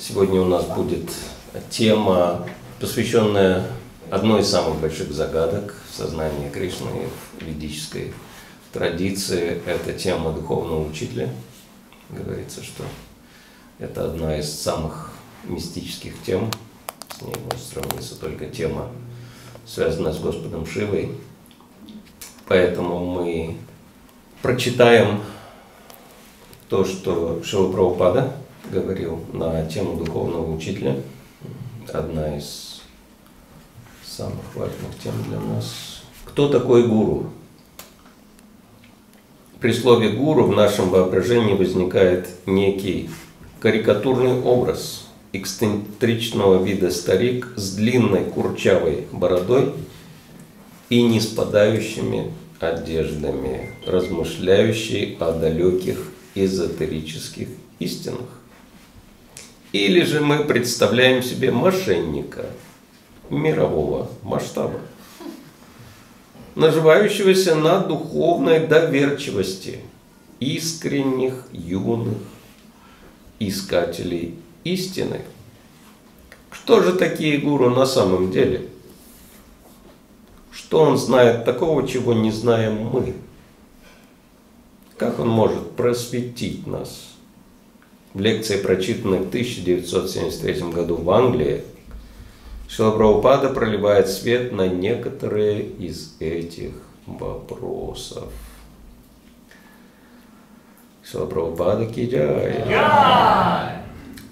Сегодня у нас будет тема, посвященная одной из самых больших загадок в сознании Кришны в ведической традиции. Это тема духовного учителя. Говорится, что это одна из самых мистических тем. С ней может сравниться только тема, связанная с Господом Шивой. Поэтому мы прочитаем то, что Шива Прабхупада говорил на тему духовного учителя. Одна из самых важных тем для нас. Кто такой гуру? При слове гуру в нашем воображении возникает некий карикатурный образ эксцентричного вида старик с длинной курчавой бородой и не спадающими одеждами, размышляющий о далеких эзотерических истинах. Или же мы представляем себе мошенника мирового масштаба, наживающегося на духовной доверчивости искренних юных искателей истины. Что же такие гуру на самом деле? Что он знает такого, чего не знаем мы? Как он может просветить нас? В лекции, прочитанной в 1973 году в Англии, Шилапрабхупада проливает свет на некоторые из этих вопросов. Шилапрабхупада Киджай.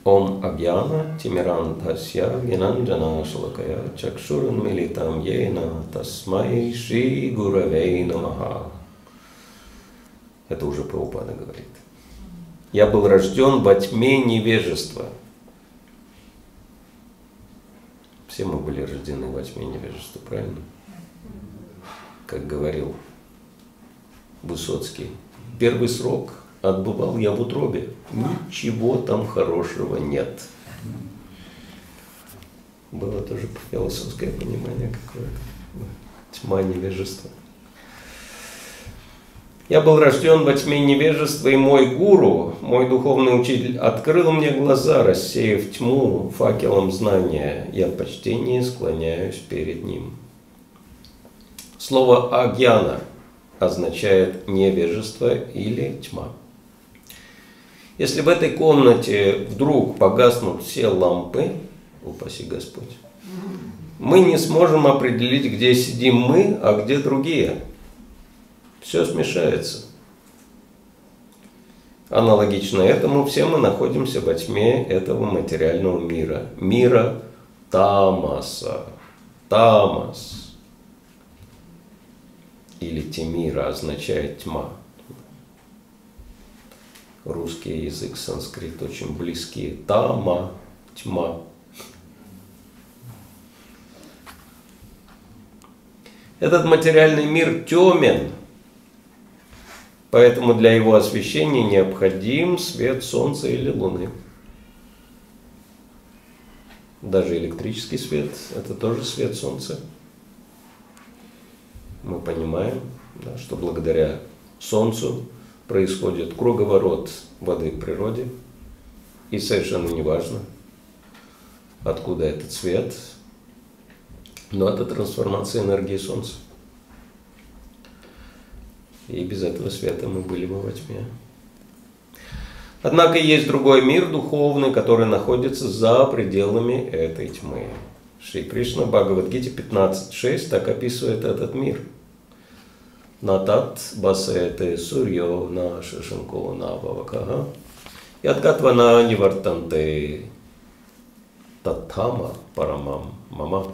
Ом Агьяна Тимирантасья Гинанджана Шлакая Чакшуран Милитам Ейна Тасмай Шри Гуравей Намаха. Это уже Прабхупада говорит. Я был рожден во тьме невежества. Все мы были рождены во тьме невежества, правильно? Как говорил Высоцкий. Первый срок отбывал я в утробе. Ничего там хорошего нет. Было тоже философское понимание какое-то. Тьма невежества. Я был рожден во тьме невежества, и мой гуру, мой духовный учитель, открыл мне глаза, рассеяв тьму факелом знания. Я почтение склоняюсь перед ним. Слово «агьяна» означает невежество или тьма. Если в этой комнате вдруг погаснут все лампы, упаси Господь, мы не сможем определить, где сидим мы, а где другие – все смешается. Аналогично этому все мы находимся во тьме этого материального мира. Мира Тамаса. Тамас. Или Тимира означает тьма. Русский язык, санскрит очень близкие. Тама, тьма. Этот материальный мир темен – Поэтому для его освещения необходим свет Солнца или Луны. Даже электрический свет – это тоже свет Солнца. Мы понимаем, да, что благодаря Солнцу происходит круговорот воды в природе. И совершенно не важно, откуда этот свет, но это трансформация энергии Солнца. И без этого света мы были бы во тьме. Однако есть другой мир духовный, который находится за пределами этой тьмы. Шри Кришна Бхагавадгите 15.6 так описывает этот мир. Натат басете сурьо на шашанко на бавакага. Ядгатвана нивартанте татхама парамам мама.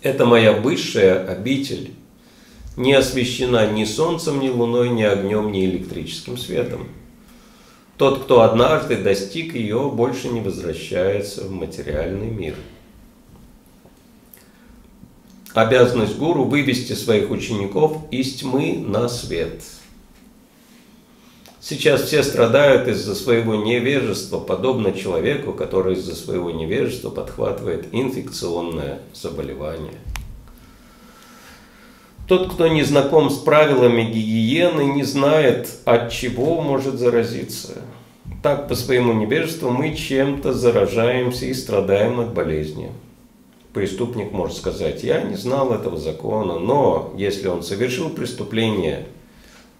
Это моя высшая обитель, не освещена ни солнцем, ни луной, ни огнем, ни электрическим светом. Тот, кто однажды достиг ее, больше не возвращается в материальный мир. Обязанность гуру – вывести своих учеников из тьмы на свет. Сейчас все страдают из-за своего невежества, подобно человеку, который из-за своего невежества подхватывает инфекционное заболевание – тот, кто не знаком с правилами гигиены, не знает, от чего может заразиться. Так, по своему невежеству мы чем-то заражаемся и страдаем от болезни. Преступник может сказать, я не знал этого закона, но если он совершил преступление,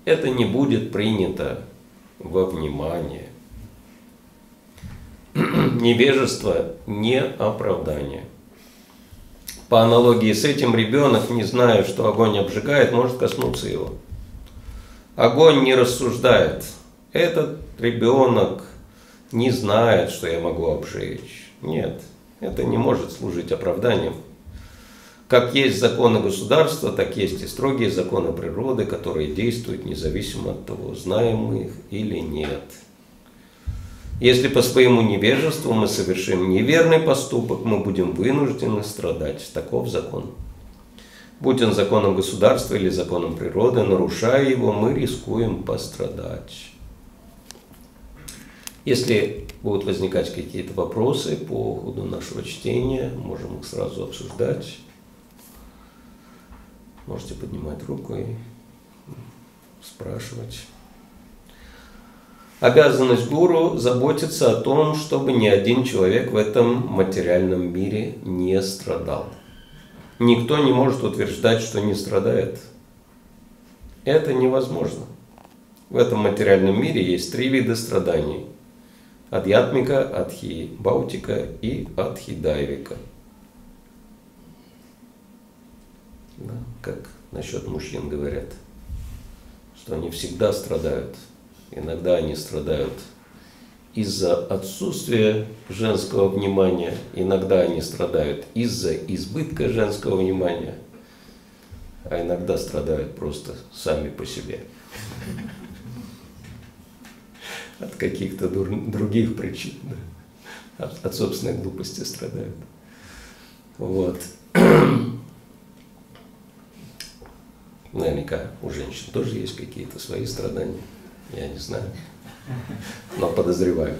это не будет принято во внимание. Невежество не оправдание. По аналогии с этим ребенок, не зная, что огонь обжигает, может коснуться его. Огонь не рассуждает. Этот ребенок не знает, что я могу обжечь. Нет, это не может служить оправданием. Как есть законы государства, так есть и строгие законы природы, которые действуют независимо от того, знаем мы их или нет. Если по своему невежеству мы совершим неверный поступок, мы будем вынуждены страдать. Таков закон. Будь он законом государства или законом природы, нарушая его, мы рискуем пострадать. Если будут возникать какие-то вопросы по ходу нашего чтения, можем их сразу обсуждать. Можете поднимать руку и спрашивать. Обязанность гуру заботиться о том, чтобы ни один человек в этом материальном мире не страдал. Никто не может утверждать, что не страдает. Это невозможно. В этом материальном мире есть три вида страданий. Адьятмика, Адхи Баутика и Адхи Дайвика – Да? Как насчет мужчин говорят, что они всегда страдают. Иногда они страдают из-за отсутствия женского внимания, иногда они страдают из-за избытка женского внимания, а иногда страдают просто сами по себе. От каких-то других причин. От, от собственной глупости страдают. Вот. Наверняка у женщин тоже есть какие-то свои страдания. Я не знаю. Но подозреваю.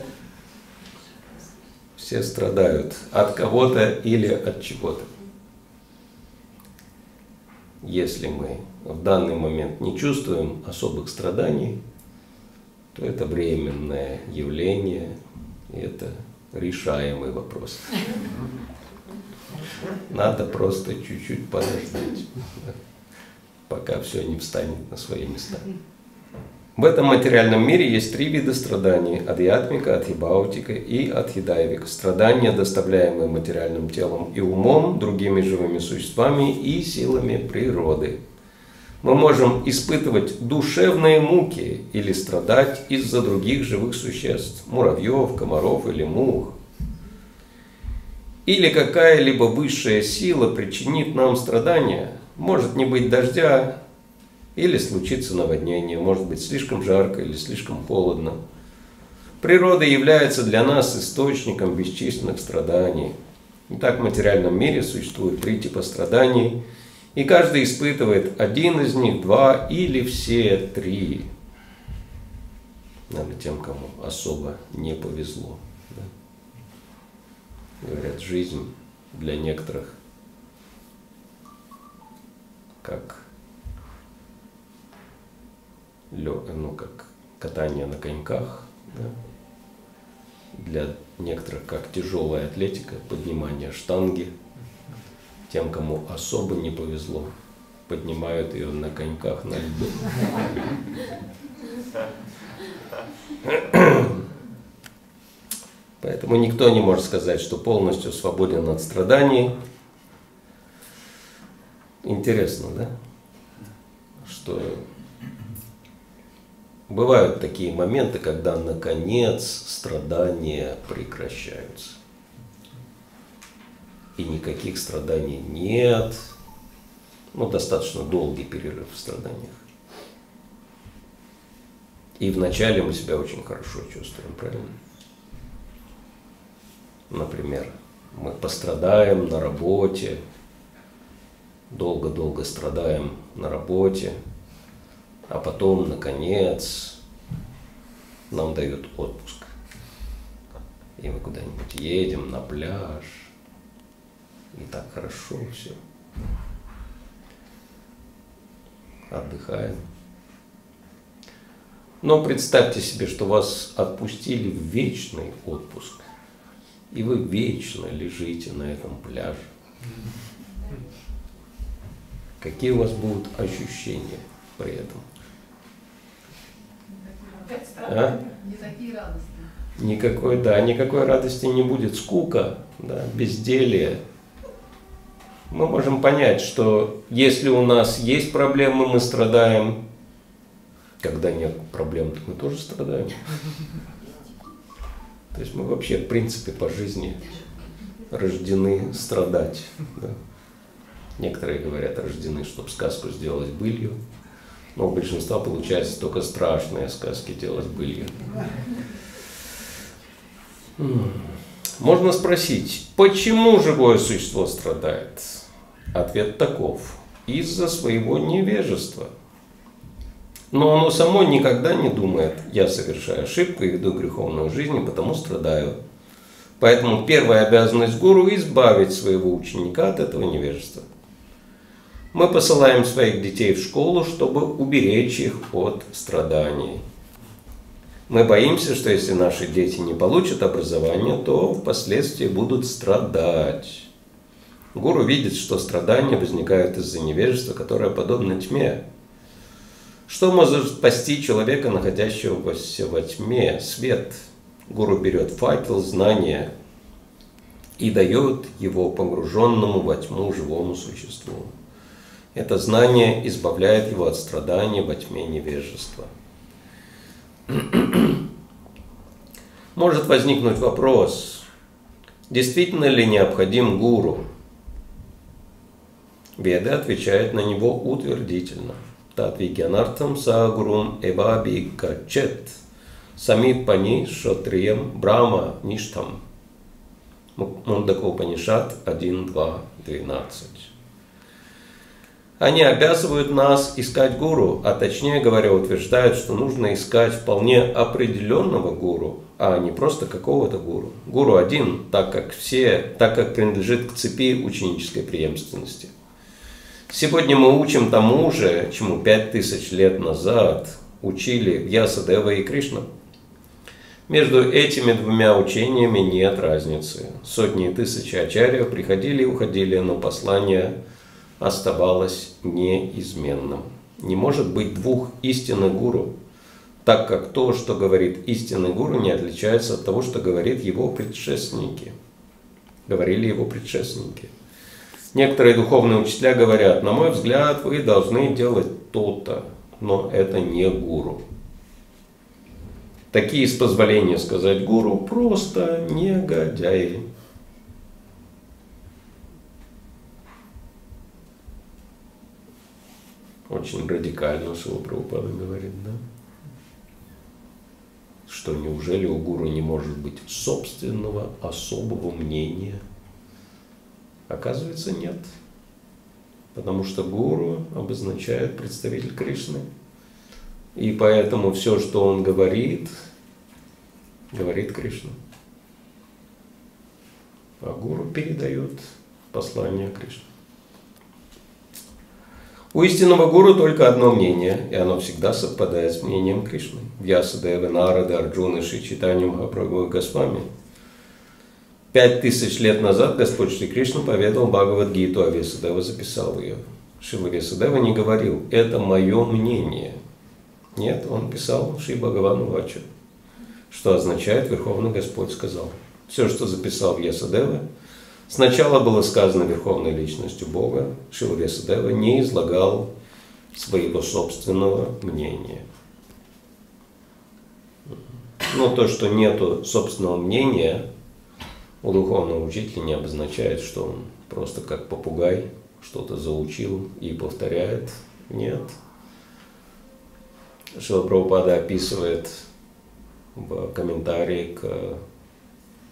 Все страдают от кого-то или от чего-то. Если мы в данный момент не чувствуем особых страданий, то это временное явление, и это решаемый вопрос. Надо просто чуть-чуть подождать пока все не встанет на свои места. В этом материальном мире есть три вида страданий – адьятмика, адхибаутика и адхидайвика. Страдания, доставляемые материальным телом и умом, другими живыми существами и силами природы. Мы можем испытывать душевные муки или страдать из-за других живых существ – муравьев, комаров или мух. Или какая-либо высшая сила причинит нам страдания – может не быть дождя, или случится наводнение, может быть слишком жарко или слишком холодно. Природа является для нас источником бесчисленных страданий. Итак, в материальном мире существует три типа страданий, и каждый испытывает один из них, два или все три. Наверное, тем, кому особо не повезло. Да? Говорят, жизнь для некоторых как, ну, как катание на коньках, да? для некоторых как тяжелая атлетика, поднимание штанги. Тем, кому особо не повезло, поднимают ее на коньках на льду. Поэтому никто не может сказать, что полностью свободен от страданий, Интересно, да? Что бывают такие моменты, когда наконец страдания прекращаются. И никаких страданий нет. Ну, достаточно долгий перерыв в страданиях. И вначале мы себя очень хорошо чувствуем, правильно? Например, мы пострадаем на работе, долго-долго страдаем на работе, а потом, наконец, нам дают отпуск. И мы куда-нибудь едем на пляж, и так хорошо все. Отдыхаем. Но представьте себе, что вас отпустили в вечный отпуск, и вы вечно лежите на этом пляже. Какие у вас будут ощущения при этом? А? Не такие радостные. Никакой, да, никакой радости не будет. Скука, да, безделие. Мы можем понять, что если у нас есть проблемы, мы страдаем. Когда нет проблем, то мы тоже страдаем. То есть мы вообще, в принципе, по жизни рождены страдать. Да? Некоторые говорят, рождены, чтобы сказку сделать былью. Но у большинства получается только страшные сказки делать былью. Можно спросить, почему живое существо страдает? Ответ таков. Из-за своего невежества. Но оно само никогда не думает, я совершаю ошибку и веду греховную жизнь, и потому страдаю. Поэтому первая обязанность гуру – избавить своего ученика от этого невежества. Мы посылаем своих детей в школу, чтобы уберечь их от страданий. Мы боимся, что если наши дети не получат образование, то впоследствии будут страдать. Гуру видит, что страдания возникают из-за невежества, которое подобно тьме. Что может спасти человека, находящегося во тьме? Свет. Гуру берет факел, знания и дает его погруженному во тьму живому существу. Это знание избавляет его от страдания во тьме невежества. Может возникнуть вопрос, действительно ли необходим гуру? Веда отвечает на него утвердительно. Татвигянартам сагурум эбаби качет самит пани шотрием брама ништам. Мундакопанишат 1, 2, 12. Они обязывают нас искать гуру, а точнее говоря, утверждают, что нужно искать вполне определенного гуру, а не просто какого-то гуру. Гуру один, так как все, так как принадлежит к цепи ученической преемственности. Сегодня мы учим тому же, чему пять тысяч лет назад учили Ясадева и Кришна. Между этими двумя учениями нет разницы. Сотни и тысячи ачарьев приходили и уходили, но послание – оставалось неизменным. Не может быть двух истинных гуру, так как то, что говорит истинный гуру, не отличается от того, что говорит его предшественники. Говорили его предшественники. Некоторые духовные учителя говорят, на мой взгляд, вы должны делать то-то, но это не гуру. Такие, с позволения сказать гуру, просто негодяи. Очень радикально Шила Прабхупада говорит, да? Что неужели у гуру не может быть собственного особого мнения? Оказывается, нет. Потому что гуру обозначает представитель Кришны. И поэтому все, что он говорит, говорит Кришна. А гуру передает послание Кришны. У истинного гуру только одно мнение, и оно всегда совпадает с мнением Кришны. Вьясадевы, Нарады, Арджуны, Шри Читани, Махапрабху и Госвами. Пять тысяч лет назад Господь Шри Кришна поведал Бхагавадгиту, а Весадева записал ее. Шила Весадева не говорил, это мое мнение. Нет, он писал Шри Бхагавану Вачу, что означает Верховный Господь сказал. Все, что записал Вьясадева, Сначала было сказано Верховной Личностью Бога, Шилавесадева не излагал своего собственного мнения. Но то, что нету собственного мнения у духовного учителя не обозначает, что он просто как попугай что-то заучил и повторяет. Нет. Шила описывает в комментарии к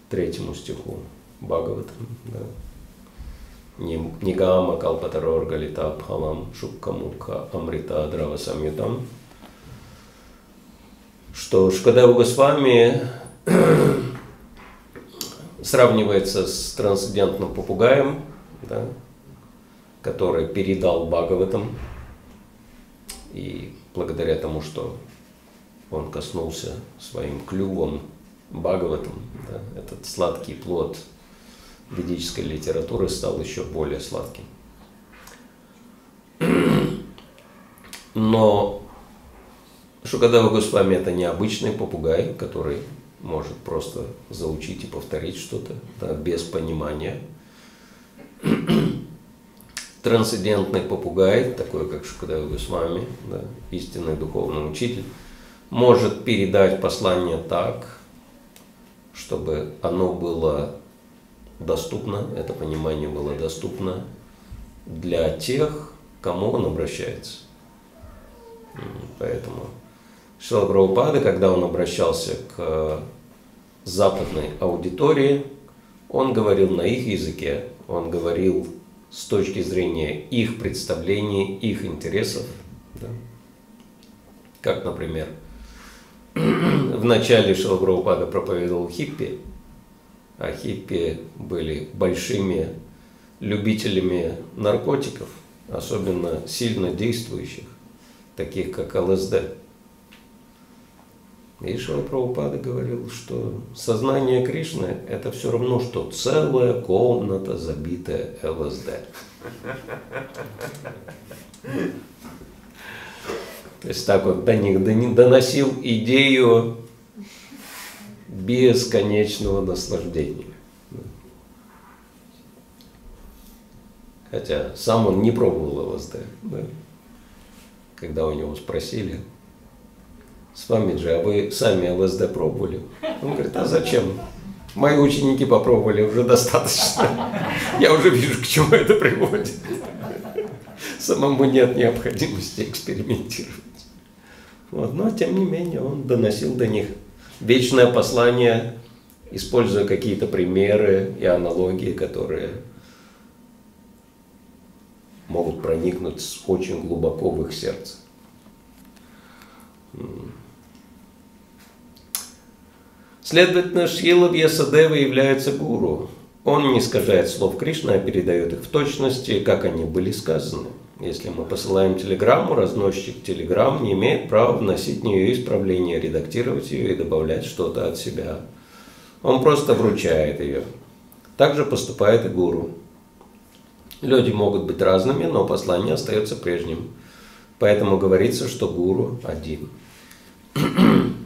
третьему стиху Бхагаватам. Да. Нигама Калпатарор Галита Бхавам Шуккамука Амрита Драва Самьютам. Что Шкадева Госвами сравнивается с трансцендентным попугаем, да, который передал Бхагаватам. И благодаря тому, что он коснулся своим клювом Бхагаватам, да, этот сладкий плод ведической литературы стал еще более сладким. Но Шукадева Госвами это необычный попугай, который может просто заучить и повторить что-то да, без понимания. Трансцендентный попугай, такой как Шукадева Госвами, да, истинный духовный учитель, может передать послание так, чтобы оно было доступно, это понимание было доступно для тех, кому он обращается. Поэтому Шила Прабхупада, когда он обращался к западной аудитории, он говорил на их языке, он говорил с точки зрения их представлений, их интересов. Да? Как, например, в начале Шила Прабхупада проповедовал хиппи, а хиппи были большими любителями наркотиков, особенно сильно действующих, таких как ЛСД. И Шила Прабхупада говорил, что сознание Кришны – это все равно, что целая комната, забитая ЛСД. То есть так вот до них доносил идею бесконечного наслаждения. Хотя сам он не пробовал ЛСД. Да? Когда у него спросили, с вами же, а вы сами ЛСД пробовали? Он говорит, а зачем? Мои ученики попробовали уже достаточно. Я уже вижу, к чему это приводит. Самому нет необходимости экспериментировать. Вот. Но, тем не менее, он доносил до них вечное послание, используя какие-то примеры и аналогии, которые могут проникнуть очень глубоко в их сердце. Следовательно, Шила Вьясадева является гуру. Он не искажает слов Кришны, а передает их в точности, как они были сказаны. Если мы посылаем телеграмму, разносчик телеграмм не имеет права вносить в нее исправления, редактировать ее и добавлять что-то от себя. Он просто вручает ее. Так же поступает и гуру. Люди могут быть разными, но послание остается прежним. Поэтому говорится, что гуру один.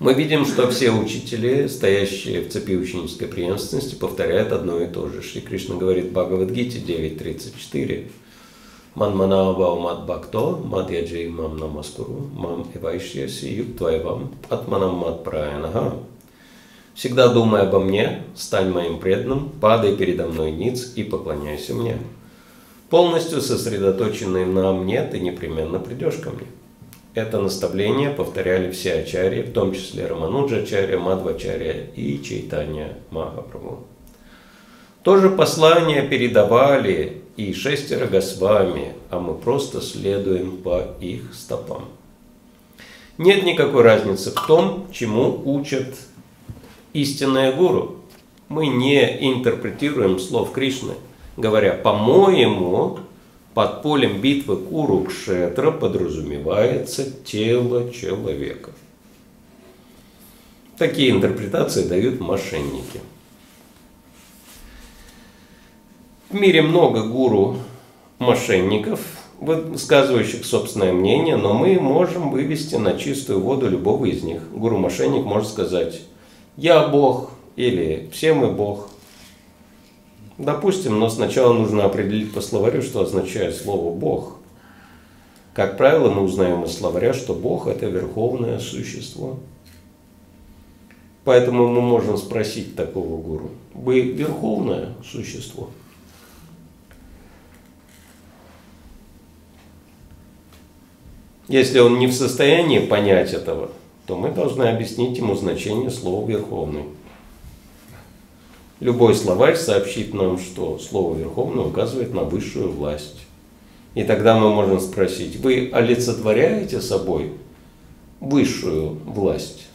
Мы видим, что все учители, стоящие в цепи ученической преемственности, повторяют одно и то же. Шри Кришна говорит в Бхагавадгите 9.34. Манманава мат бхакто, мат яджи мам намаскуру, мам эвайшьяси юктвайвам, атманам праянага. Всегда думай обо мне, стань моим преданным, падай передо мной ниц и поклоняйся мне. Полностью сосредоточенный на мне, ты непременно придешь ко мне. Это наставление повторяли все ачарьи, в том числе Рамануджачарья, Мадвачарья и Чайтанья Махапрабху. Тоже послание передавали и шестеро Госвами, а мы просто следуем по их стопам. Нет никакой разницы в том, чему учат истинные гуру. Мы не интерпретируем слов Кришны, говоря, по-моему, под полем битвы Курукшетра подразумевается тело человека. Такие интерпретации дают мошенники. В мире много гуру мошенников, высказывающих собственное мнение, но мы можем вывести на чистую воду любого из них. Гуру-мошенник может сказать «Я Бог» или «Все мы Бог», Допустим, но сначала нужно определить по словарю, что означает слово «бог». Как правило, мы узнаем из словаря, что Бог – это верховное существо. Поэтому мы можем спросить такого гуру, вы верховное существо? Если он не в состоянии понять этого, то мы должны объяснить ему значение слова «верховный». Любой словарь сообщит нам, что слово Верховное указывает на высшую власть. И тогда мы можем спросить, вы олицетворяете собой высшую власть?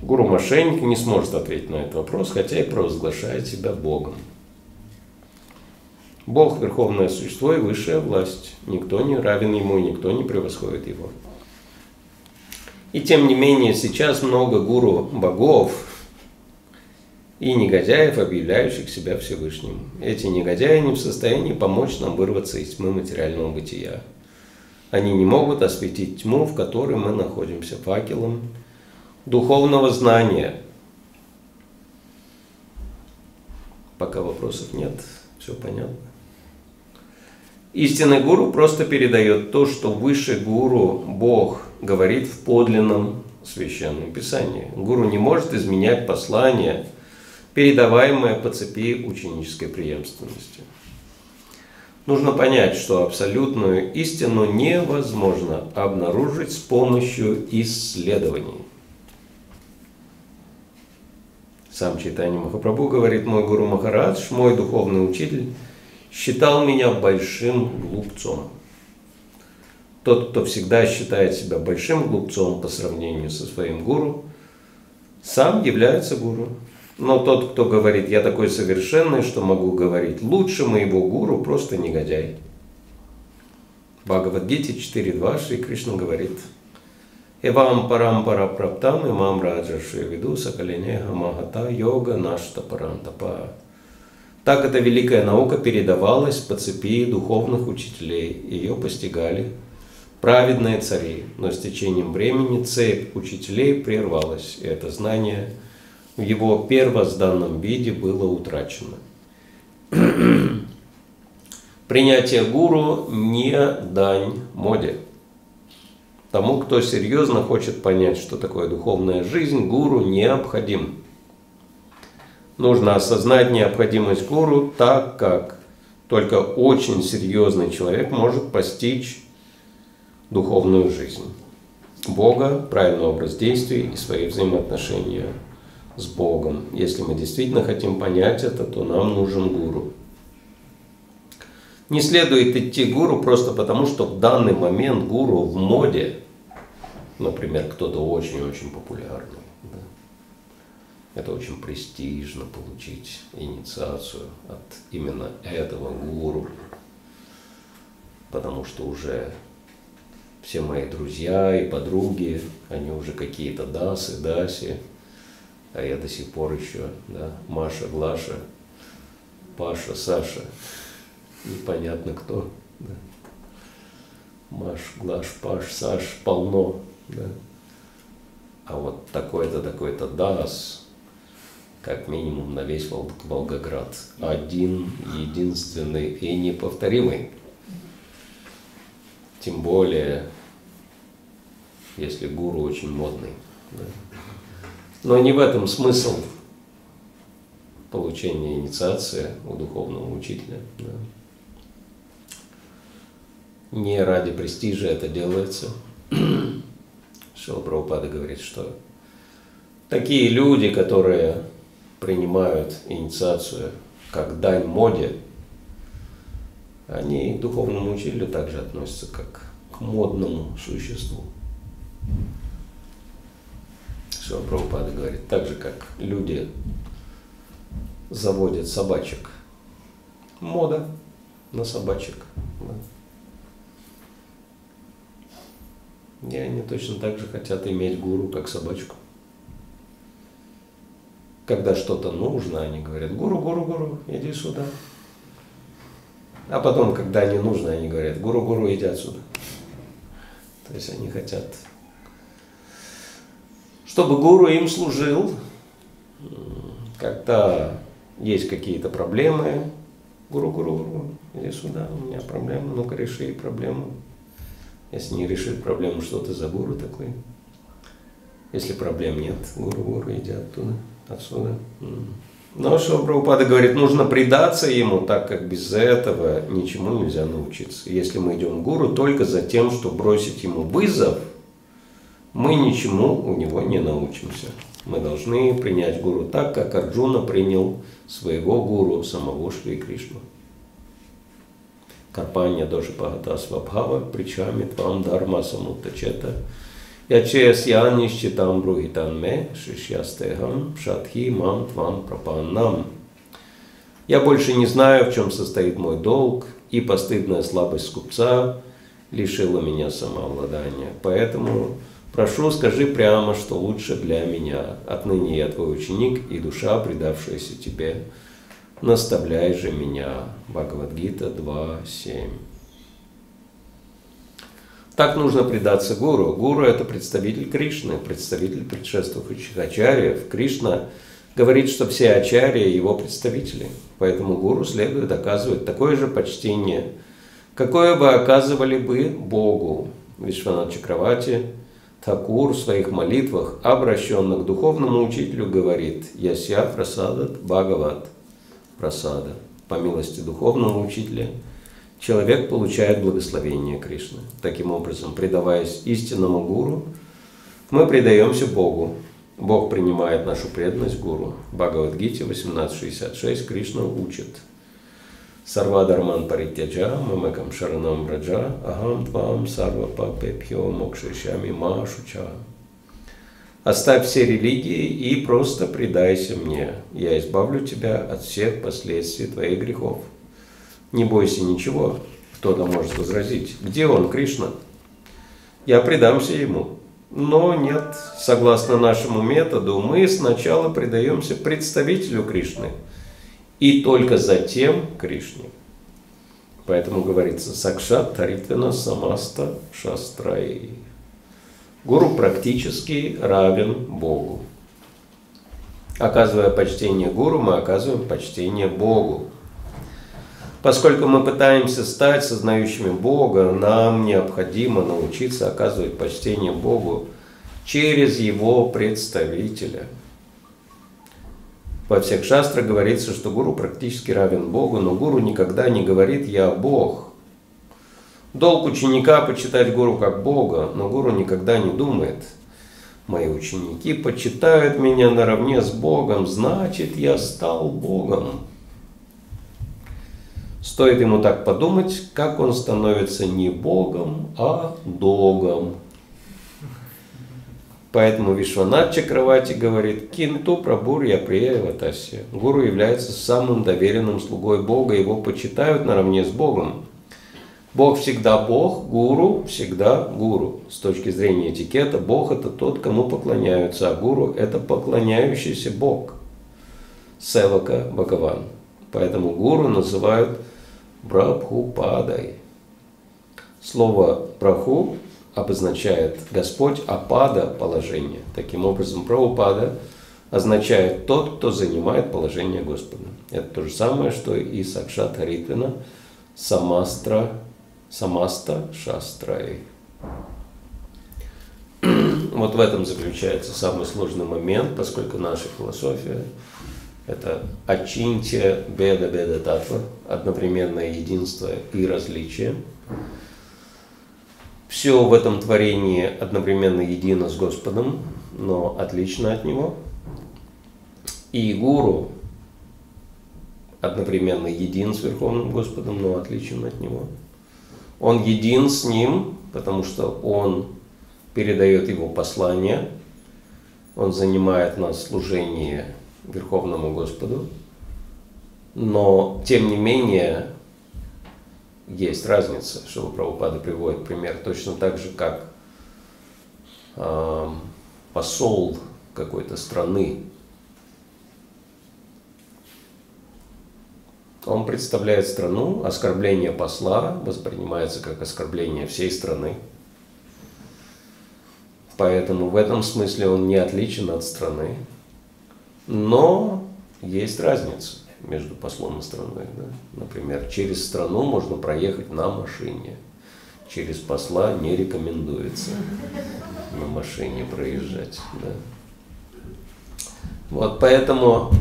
Гуру-мошенник не сможет ответить на этот вопрос, хотя и провозглашает себя Богом. Бог – верховное существо и высшая власть. Никто не равен ему, никто не превосходит его. И тем не менее, сейчас много гуру богов и негодяев, объявляющих себя Всевышним. Эти негодяи не в состоянии помочь нам вырваться из тьмы материального бытия. Они не могут осветить тьму, в которой мы находимся, факелом духовного знания. Пока вопросов нет, все понятно. Истинный гуру просто передает то, что выше гуру, Бог, говорит в подлинном священном писании. Гуру не может изменять послание, передаваемое по цепи ученической преемственности. Нужно понять, что абсолютную истину невозможно обнаружить с помощью исследований. Сам Читание Махапрабху говорит, мой гуру Махарадж, мой духовный учитель, считал меня большим глупцом. Тот, кто всегда считает себя большим глупцом по сравнению со своим гуру, сам является гуру. Но тот, кто говорит, я такой совершенный, что могу говорить лучше моего гуру, просто негодяй. Бхагавадгите 4.2 Шри Кришна говорит, Эвам парам пара праптам имам раджа шри виду сакаленеха махата йога нашта парантапа. Так эта великая наука передавалась по цепи духовных учителей. Ее постигали праведные цари. Но с течением времени цепь учителей прервалась, и это знание – в его первозданном виде было утрачено. Принятие гуру не дань моде. Тому, кто серьезно хочет понять, что такое духовная жизнь, гуру необходим. Нужно осознать необходимость гуру так, как только очень серьезный человек может постичь духовную жизнь. Бога, правильный образ действий и свои взаимоотношения с Богом. Если мы действительно хотим понять это, то нам нужен гуру. Не следует идти гуру просто потому, что в данный момент гуру в моде, например, кто-то очень-очень популярный. Это очень престижно получить инициацию от именно этого гуру, потому что уже все мои друзья и подруги, они уже какие-то дасы, даси, а я до сих пор еще, да, Маша, Глаша, Паша, Саша, непонятно кто, да. Маш, Глаш, Паш, Саш, полно, да. А вот такой-то, такой-то Дас, как минимум на весь Волгоград, один, единственный и неповторимый. Тем более, если гуру очень модный. Да. Но не в этом смысл получения инициации у духовного учителя. Да. Не ради престижа это делается. Шила Прабхупада говорит, что такие люди, которые принимают инициацию как дань моде, они к духовному учителю также относятся как к модному существу. Шила Прабхупада говорит, так же, как люди заводят собачек. Мода на собачек. Да. И они точно так же хотят иметь гуру, как собачку. Когда что-то нужно, они говорят, гуру, гуру, гуру, иди сюда. А потом, когда не нужно, они говорят, гуру, гуру, иди отсюда. То есть они хотят чтобы гуру им служил, когда есть какие-то проблемы, гуру, гуру, гуру, иди сюда, у меня проблема, ну-ка реши проблему. Если не решит проблему, что ты за гуру такой? Если проблем нет, гуру, гуру, иди оттуда, отсюда. Но что говорит, нужно предаться ему, так как без этого ничему нельзя научиться. Если мы идем к гуру только за тем, чтобы бросить ему вызов – мы ничему у него не научимся. Мы должны принять гуру так, как Арджуна принял своего гуру, самого Шри Кришну. Карпанья доши пагата свабхава, причами твам дарма самутачета, считам брухитан ме, шишьястехам, шатхи мам твам пропаннам. Я больше не знаю, в чем состоит мой долг, и постыдная слабость скупца лишила меня самообладания. Поэтому Прошу, скажи прямо, что лучше для меня. Отныне я твой ученик и душа, предавшаяся тебе. Наставляй же меня. Бхагавадгита 2.7. Так нужно предаться гуру. Гуру – это представитель Кришны, представитель предшествующих ачарьев. Кришна говорит, что все ачарьи – его представители. Поэтому гуру следует оказывать такое же почтение, какое бы оказывали бы Богу. Вишванат Чакравати Такур в своих молитвах, обращенных к духовному учителю, говорит «Яся прасадат Бхагават» – прасада. По милости духовного учителя – человек получает благословение Кришны. Таким образом, предаваясь истинному гуру, мы предаемся Богу. Бог принимает нашу преданность гуру. Бхагавадгите 18.66 Кришна учит. Сарвадарман паритяджа, мамекам шаранам раджа, ахам твам сарва папепьо мокшишами машуча. Оставь все религии и просто предайся мне. Я избавлю тебя от всех последствий твоих грехов. Не бойся ничего, кто-то может возразить. Где он, Кришна? Я предамся ему. Но нет, согласно нашему методу, мы сначала предаемся представителю Кришны и только затем Кришне. Поэтому говорится Сакшат Таритвина Самаста Шастраи. Гуру практически равен Богу. Оказывая почтение гуру, мы оказываем почтение Богу. Поскольку мы пытаемся стать сознающими Бога, нам необходимо научиться оказывать почтение Богу через Его представителя. Во всех шастрах говорится, что гуру практически равен Богу, но гуру никогда не говорит «я Бог». Долг ученика почитать гуру как Бога, но гуру никогда не думает «мои ученики почитают меня наравне с Богом, значит, я стал Богом». Стоит ему так подумать, как он становится не Богом, а Догом. Поэтому Вишванат Чакравати говорит, Кинту Прабур я Ватаси. Гуру является самым доверенным слугой Бога, его почитают наравне с Богом. Бог всегда Бог, гуру всегда гуру. С точки зрения этикета, Бог это тот, кому поклоняются, а гуру это поклоняющийся Бог. Севака Бхагаван. Поэтому гуру называют Прабхупадой. Слово праху обозначает Господь, а пада – положение. Таким образом, Прабхупада означает тот, кто занимает положение Господа. Это то же самое, что и Сакшат Харитвина, Самастра, Самаста Шастрай. Вот в этом заключается самый сложный момент, поскольку наша философия это очинтия беда беда татва, одновременное единство и различие. Все в этом творении одновременно едино с Господом, но отлично от Него. И гуру одновременно един с Верховным Господом, но отличен от Него. Он един с Ним, потому что Он передает Его послание, Он занимает нас в служении Верховному Господу, но тем не менее есть разница, что Прабхупада приводит пример, точно так же, как э, посол какой-то страны, он представляет страну, оскорбление посла воспринимается как оскорбление всей страны. Поэтому в этом смысле он не отличен от страны. Но есть разница между послом и страной. Да? Например, через страну можно проехать на машине. Через посла не рекомендуется на машине проезжать. Да? Вот поэтому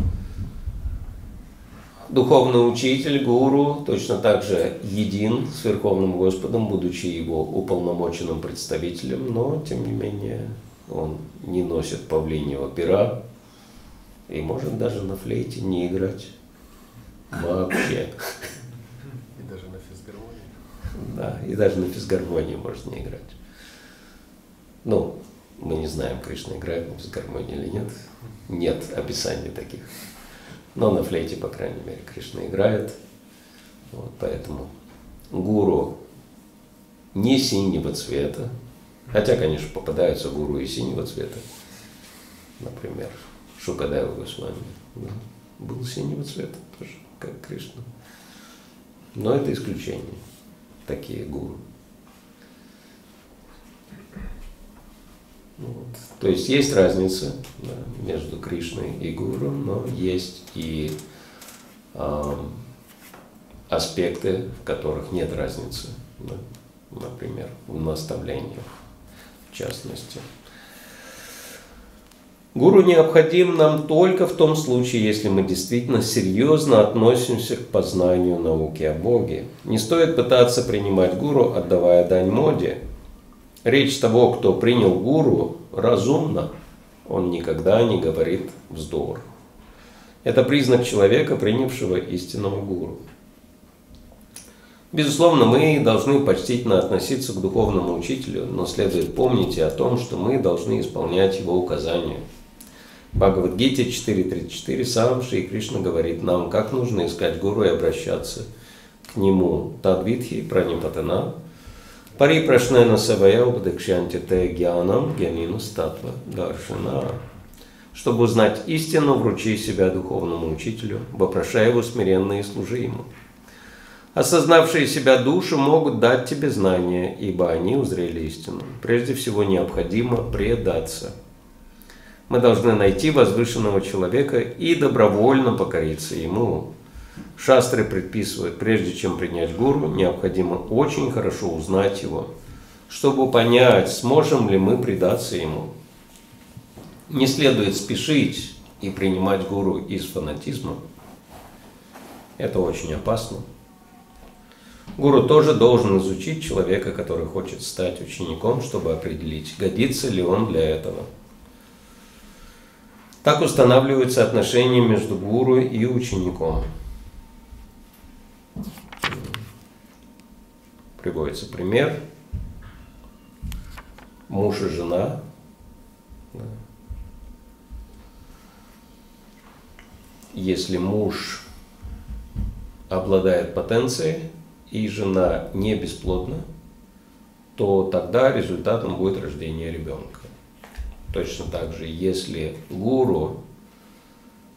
духовный учитель, гуру, точно так же един с Верховным Господом, будучи его уполномоченным представителем, но, тем не менее, он не носит павлиньего пера, и может даже на флейте не играть. Вообще. И даже на физгармонии. Да, и даже на физгармонии может не играть. Ну, мы не знаем, Кришна играет на физгармонии или нет. Нет описаний таких. Но на флейте, по крайней мере, Кришна играет. Вот поэтому гуру не синего цвета, Хотя, конечно, попадаются гуру и синего цвета. Например, Шукадева Госвами. Да, был синего цвета тоже, как Кришна. Но это исключение. Такие гуру. Вот. То есть есть разница да, между Кришной и Гуру, но есть и э, аспекты, в которых нет разницы. Да, например, в наставлениях, в частности. Гуру необходим нам только в том случае, если мы действительно серьезно относимся к познанию науки о Боге. Не стоит пытаться принимать гуру, отдавая дань моде. Речь того, кто принял гуру, разумна. Он никогда не говорит вздор. Это признак человека, принявшего истинного гуру. Безусловно, мы должны почтительно относиться к духовному учителю, но следует помнить и о том, что мы должны исполнять его указания. Бхагавадгите 4.34 сам Шри Кришна говорит нам, как нужно искать гуру и обращаться к нему. Тадвитхи пранипатана пари прашнена савая упадакшанти те гьянам гьянину статва даршана. Чтобы узнать истину, вручи себя духовному учителю, вопрошай его смиренно и служи ему. Осознавшие себя души могут дать тебе знания, ибо они узрели истину. Прежде всего необходимо предаться. Мы должны найти возвышенного человека и добровольно покориться ему. Шастры предписывают, прежде чем принять гуру, необходимо очень хорошо узнать его, чтобы понять, сможем ли мы предаться ему. Не следует спешить и принимать гуру из фанатизма. Это очень опасно. Гуру тоже должен изучить человека, который хочет стать учеником, чтобы определить, годится ли он для этого. Так устанавливаются отношения между гуру и учеником. Приводится пример. Муж и жена. Если муж обладает потенцией, и жена не бесплодна, то тогда результатом будет рождение ребенка. Точно так же, если гуру,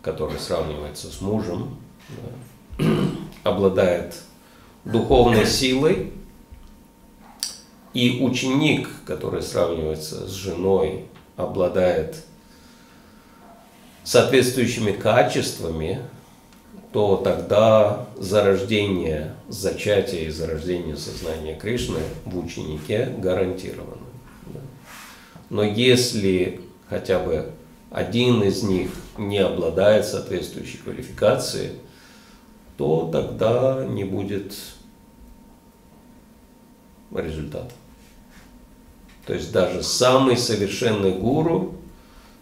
который сравнивается с мужем, да, обладает духовной силой, и ученик, который сравнивается с женой, обладает соответствующими качествами, то тогда зарождение, зачатие и зарождение сознания Кришны в ученике гарантировано. Но если хотя бы один из них не обладает соответствующей квалификацией, то тогда не будет результата. То есть даже самый совершенный гуру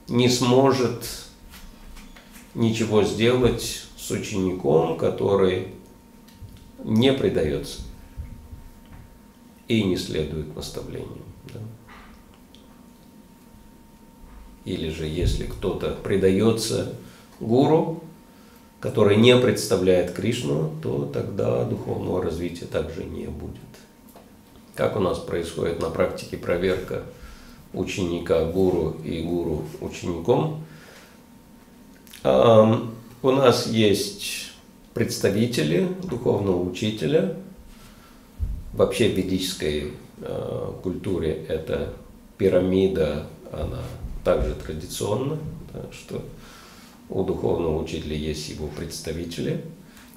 не сможет ничего сделать с учеником, который не предается и не следует наставлениям. Да? Или же если кто-то предается гуру, который не представляет Кришну, то тогда духовного развития также не будет. Как у нас происходит на практике проверка ученика гуру и гуру учеником? У нас есть представители духовного учителя. Вообще в ведической э, культуре это пирамида, она также традиционна, да, что у духовного учителя есть его представители.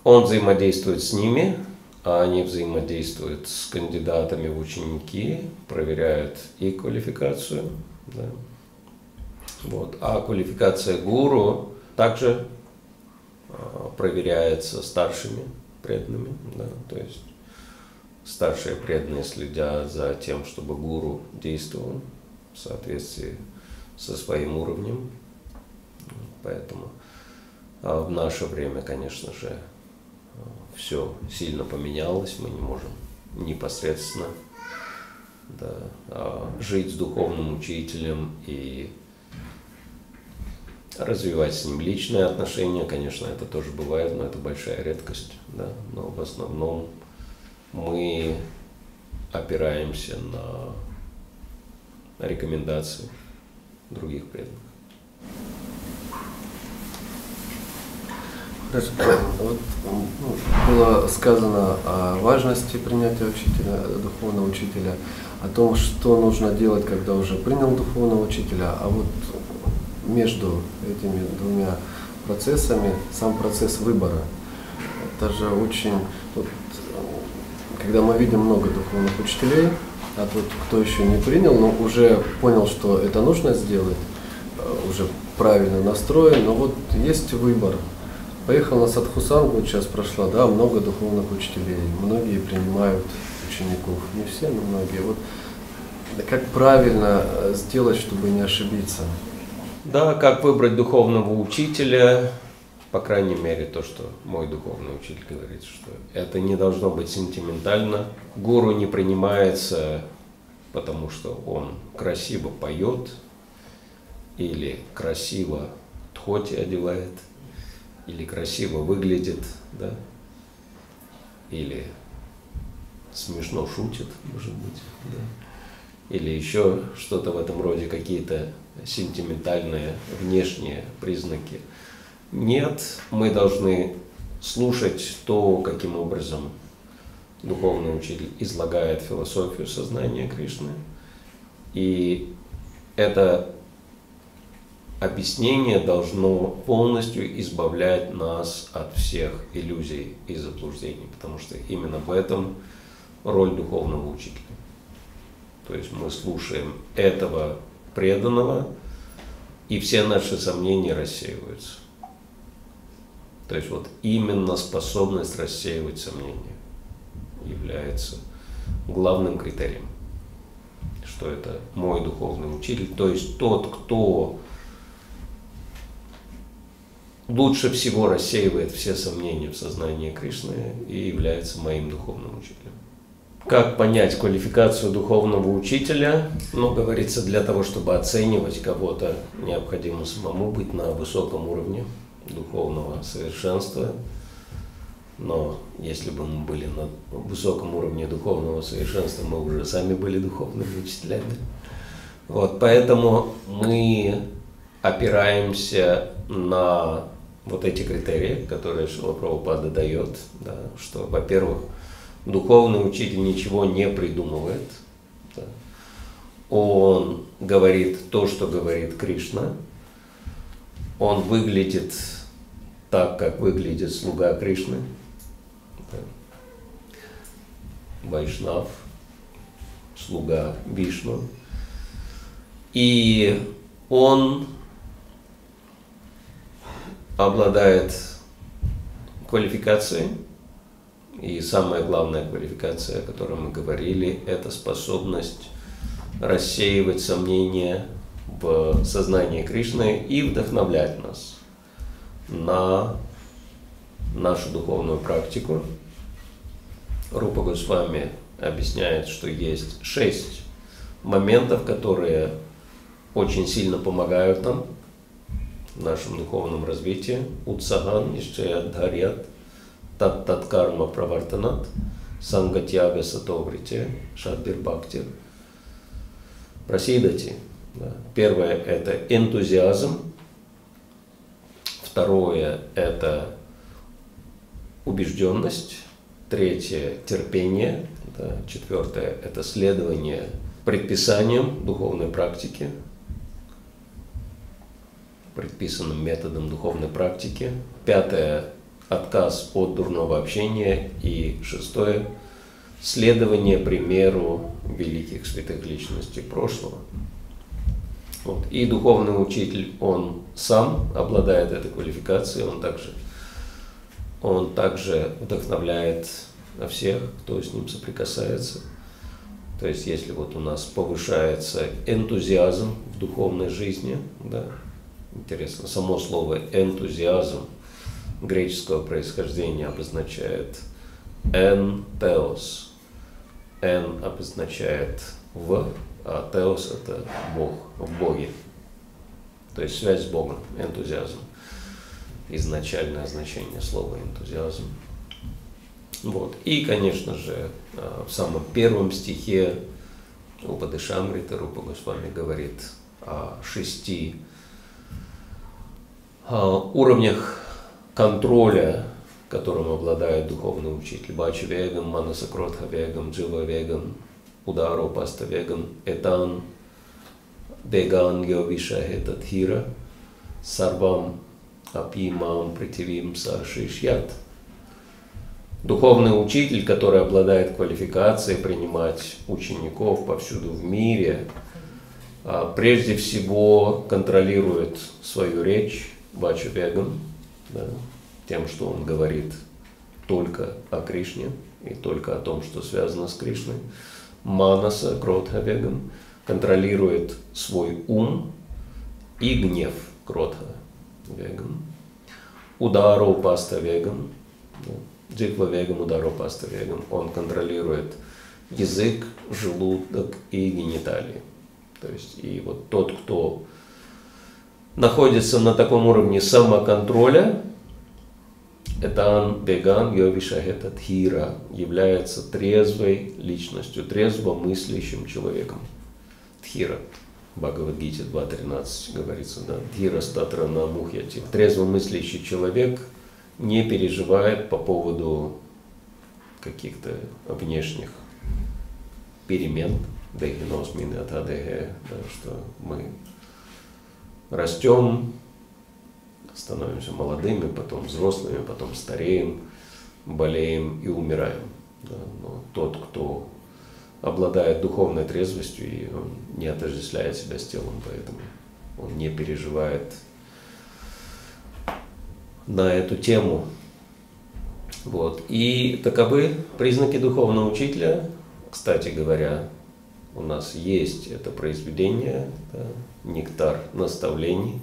Он взаимодействует с ними, а они взаимодействуют с кандидатами в ученики, проверяют и квалификацию. Да. Вот. А квалификация гуру также Э, проверяется старшими преданными, да, то есть старшие преданные следя за тем, чтобы гуру действовал в соответствии со своим уровнем. Поэтому а в наше время, конечно же, все сильно поменялось, мы не можем непосредственно да, а жить с духовным учителем и развивать с ним личные отношения, конечно, это тоже бывает, но это большая редкость, да, но в основном мы опираемся на рекомендаций других. Хорошо. Вот, ну, было сказано о важности принятия учителя, духовного учителя, о том, что нужно делать, когда уже принял духовного учителя, а вот между этими двумя процессами сам процесс выбора. Это же очень... Вот, когда мы видим много духовных учителей, а тот, кто еще не принял, но уже понял, что это нужно сделать, э, уже правильно настроен, но вот есть выбор. Поехал на Садхусангу, сейчас прошла, да, много духовных учителей, многие принимают учеников, не все, но многие. Вот как правильно э, сделать, чтобы не ошибиться? Да, как выбрать духовного учителя, по крайней мере, то, что мой духовный учитель говорит, что это не должно быть сентиментально. Гуру не принимается, потому что он красиво поет или красиво тхоти одевает, или красиво выглядит, да, или смешно шутит, может быть, да, или еще что-то в этом роде, какие-то сентиментальные внешние признаки. Нет, мы должны слушать то, каким образом духовный учитель излагает философию сознания Кришны. И это объяснение должно полностью избавлять нас от всех иллюзий и заблуждений, потому что именно в этом роль духовного учителя. То есть мы слушаем этого преданного, и все наши сомнения рассеиваются. То есть вот именно способность рассеивать сомнения является главным критерием, что это мой духовный учитель, то есть тот, кто лучше всего рассеивает все сомнения в сознании Кришны и является моим духовным учителем. Как понять квалификацию духовного учителя? Ну, говорится, для того, чтобы оценивать кого-то, необходимо самому быть на высоком уровне духовного совершенства. Но если бы мы были на высоком уровне духовного совершенства, мы уже сами были духовными учителями. Вот, поэтому мы опираемся на вот эти критерии, которые Шила Прабхупада дает, да, что, во-первых, Духовный учитель ничего не придумывает. Да. Он говорит то, что говорит Кришна. Он выглядит так, как выглядит слуга Кришны. Вайшнав, слуга Вишну. И он обладает квалификацией, и самая главная квалификация, о которой мы говорили, это способность рассеивать сомнения в сознании Кришны и вдохновлять нас на нашу духовную практику. Рупа Госвами объясняет, что есть шесть моментов, которые очень сильно помогают нам в нашем духовном развитии. Утсаган, Нишчая, Дхарьят, тат тат карма правартанат, сангатьяга сатоврити, шадбир бхакти, просидати. Да. Первое – это энтузиазм. Второе – это убежденность. Третье – терпение. Да. Четвертое – это следование предписаниям духовной практики, предписанным методом духовной практики. Пятое отказ от дурного общения. И шестое – следование примеру великих святых личностей прошлого. Вот. И духовный учитель, он сам обладает этой квалификацией, он также, он также вдохновляет всех, кто с ним соприкасается. То есть, если вот у нас повышается энтузиазм в духовной жизни, да, интересно, само слово энтузиазм – греческого происхождения обозначает «эн теос». «Эн» обозначает «в», а «теос» – это «бог», «в Боге». То есть связь с Богом, энтузиазм. Изначальное значение слова энтузиазм. Вот. И, конечно же, а, в самом первом стихе Упадышамрита Рупа Госвами говорит о шести а, уровнях контроля, которым обладает духовный учитель. Бача вегам, манаса вегам, джива вегам, паста вегам, этан, веган йовиша хира, сарвам апимам притивим сашишьят. Духовный учитель, который обладает квалификацией принимать учеников повсюду в мире, а, прежде всего контролирует свою речь, Бачу Бегам, да, тем, что он говорит только о Кришне и только о том, что связано с Кришной. Манаса, Кротха контролирует свой ум и гнев Кротха Вегам. Удару Паста Вегам, Удару Паста он контролирует язык, желудок и гениталии. То есть, и вот тот, кто находится на таком уровне самоконтроля, это ан беган йовишахета тхира, является трезвой личностью, трезво мыслящим человеком. Тхира. Бхагавадгите 2.13 говорится, да, Тхира статра на мухьяти. Трезво мыслящий человек не переживает по поводу каких-то внешних перемен, да и что мы растем, становимся молодыми, потом взрослыми, потом стареем, болеем и умираем. Да? Но тот, кто обладает духовной трезвостью, и он не отождествляет себя с телом, поэтому он не переживает на эту тему. Вот. И таковы признаки духовного учителя. Кстати говоря, у нас есть это произведение, да, «Нектар наставлений»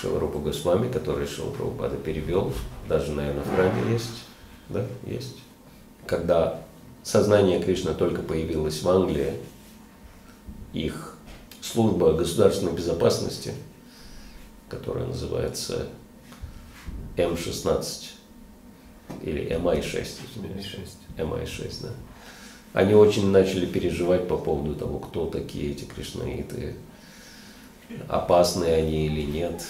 Шиларупа Госвами, который Шила Прабхупада перевел, даже, наверное, в храме есть, да, есть. Когда сознание Кришны только появилось в Англии, их служба государственной безопасности, которая называется М16 или MI6, MI6, MI6 да они очень начали переживать по поводу того, кто такие эти кришнаиты, опасные они или нет.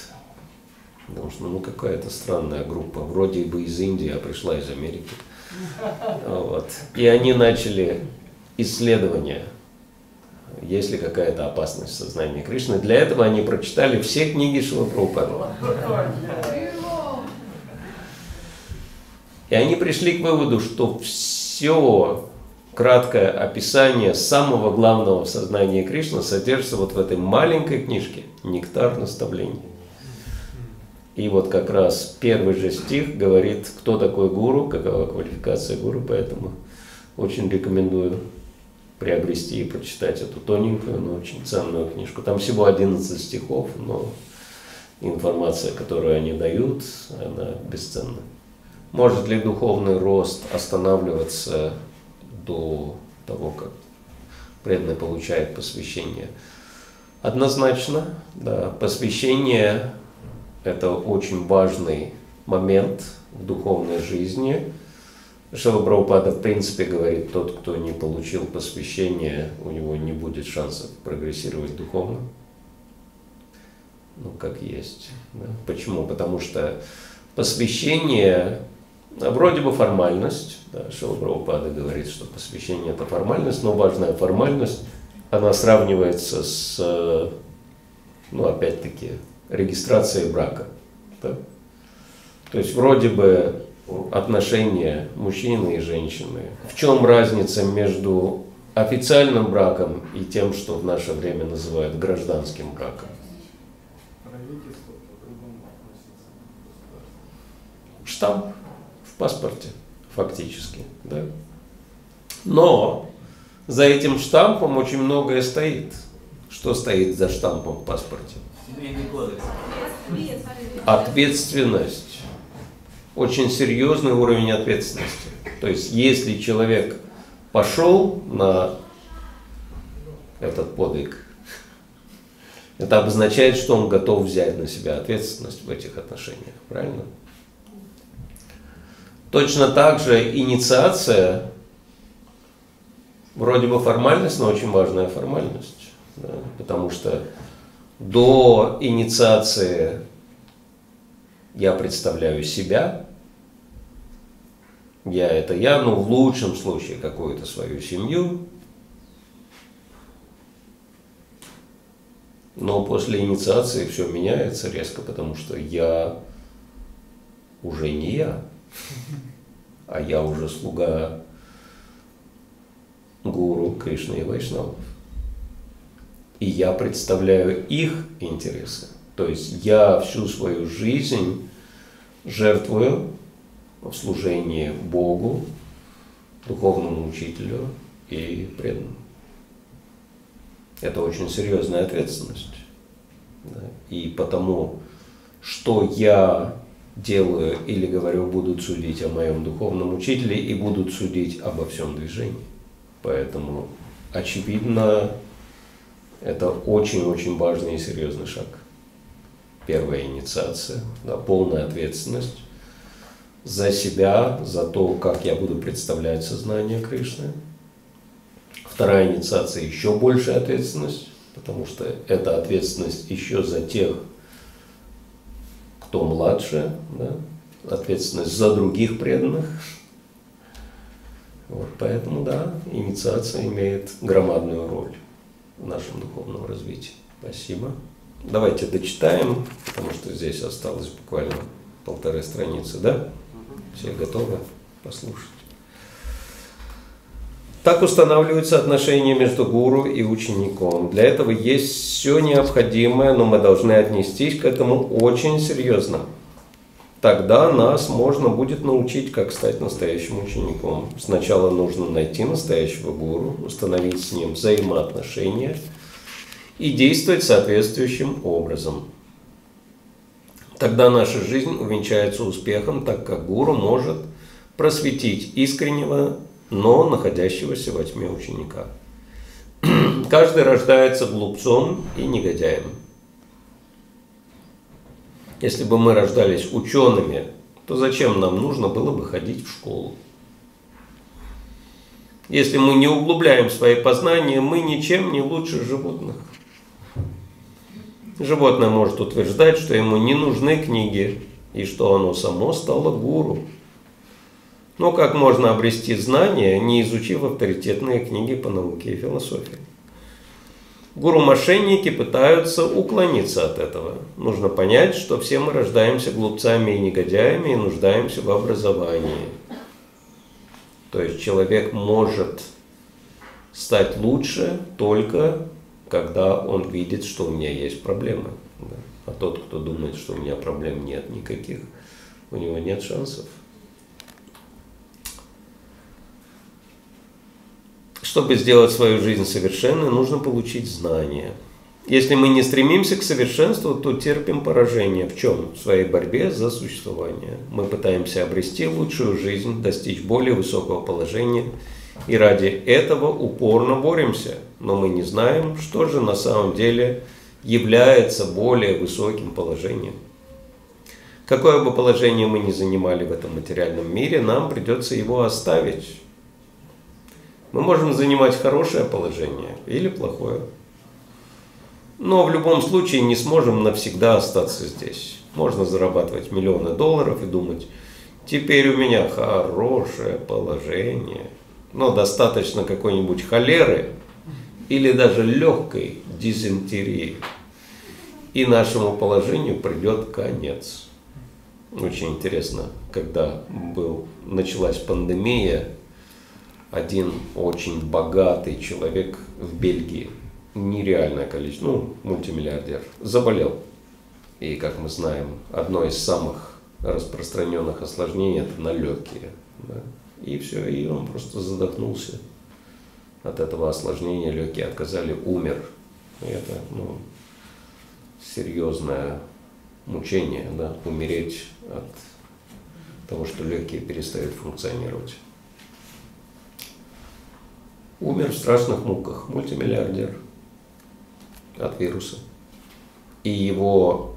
Потому что ну какая-то странная группа, вроде бы из Индии, а пришла из Америки. Вот. И они начали исследования, есть ли какая-то опасность в сознании Кришны. Для этого они прочитали все книги Шила И они пришли к выводу, что все краткое описание самого главного в сознании Кришны содержится вот в этой маленькой книжке «Нектар наставлений». И вот как раз первый же стих говорит, кто такой гуру, какова квалификация гуру, поэтому очень рекомендую приобрести и прочитать эту тоненькую, но очень ценную книжку. Там всего 11 стихов, но информация, которую они дают, она бесценна. Может ли духовный рост останавливаться до того, как преданный получает посвящение. Однозначно, да, посвящение – это очень важный момент в духовной жизни. Шила Прабхупада в принципе говорит, тот, кто не получил посвящение, у него не будет шансов прогрессировать духовно. Ну, как есть. Да? Почему? Потому что посвящение Вроде бы формальность, да, Шила Прабхупада говорит, что посвящение это формальность, но важная формальность, она сравнивается с, ну опять-таки, регистрацией брака. Да? То есть вроде бы отношения мужчины и женщины. В чем разница между официальным браком и тем, что в наше время называют гражданским браком? Штамп в паспорте, фактически. Да? Но за этим штампом очень многое стоит. Что стоит за штампом в паспорте? Ответственность. Очень серьезный уровень ответственности. То есть, если человек пошел на этот подвиг, это обозначает, что он готов взять на себя ответственность в этих отношениях. Правильно? Точно так же инициация Вроде бы формальность, но очень важная формальность. Да? Потому что до инициации я представляю себя, я это я, но в лучшем случае какую-то свою семью, Но после инициации все меняется резко, потому что я уже не я, а я уже слуга гуру Кришны и Вайшнавов. И я представляю их интересы. То есть я всю свою жизнь жертвую в служении Богу, духовному учителю и преданному. Это очень серьезная ответственность. И потому, что я делаю или говорю, будут судить о моем духовном учителе и будут судить обо всем движении. Поэтому, очевидно, это очень-очень важный и серьезный шаг. Первая инициация, да, полная ответственность за себя, за то, как я буду представлять сознание Кришны – Вторая инициация – еще большая ответственность, потому что это ответственность еще за тех, кто младше, да? ответственность за других преданных. Вот, поэтому, да, инициация имеет громадную роль в нашем духовном развитии. Спасибо. Давайте дочитаем, потому что здесь осталось буквально полторы страницы, да? Все готовы послушать? Так устанавливаются отношения между гуру и учеником. Для этого есть все необходимое, но мы должны отнестись к этому очень серьезно. Тогда нас можно будет научить, как стать настоящим учеником. Сначала нужно найти настоящего гуру, установить с ним взаимоотношения и действовать соответствующим образом. Тогда наша жизнь увенчается успехом, так как гуру может просветить искреннего но находящегося во тьме ученика. Каждый рождается глупцом и негодяем. Если бы мы рождались учеными, то зачем нам нужно было бы ходить в школу? Если мы не углубляем свои познания, мы ничем не лучше животных. Животное может утверждать, что ему не нужны книги, и что оно само стало гуру – но как можно обрести знания, не изучив авторитетные книги по науке и философии? Гуру-мошенники пытаются уклониться от этого. Нужно понять, что все мы рождаемся глупцами и негодяями и нуждаемся в образовании. То есть человек может стать лучше только когда он видит, что у меня есть проблемы. А тот, кто думает, что у меня проблем нет никаких, у него нет шансов. Чтобы сделать свою жизнь совершенной, нужно получить знания. Если мы не стремимся к совершенству, то терпим поражение. В чем? В своей борьбе за существование. Мы пытаемся обрести лучшую жизнь, достичь более высокого положения, и ради этого упорно боремся. Но мы не знаем, что же на самом деле является более высоким положением. Какое бы положение мы ни занимали в этом материальном мире, нам придется его оставить мы можем занимать хорошее положение или плохое. Но в любом случае не сможем навсегда остаться здесь. Можно зарабатывать миллионы долларов и думать, теперь у меня хорошее положение. Но достаточно какой-нибудь холеры или даже легкой дизентерии. И нашему положению придет конец. Очень интересно, когда был, началась пандемия, один очень богатый человек в Бельгии, нереальное количество, ну, мультимиллиардер, заболел. И, как мы знаем, одно из самых распространенных осложнений – это на легкие. Да? И все, и он просто задохнулся от этого осложнения, легкие отказали, умер. И это, ну, серьезное мучение, да, умереть от того, что легкие перестают функционировать умер в страшных муках, мультимиллиардер от вируса. И его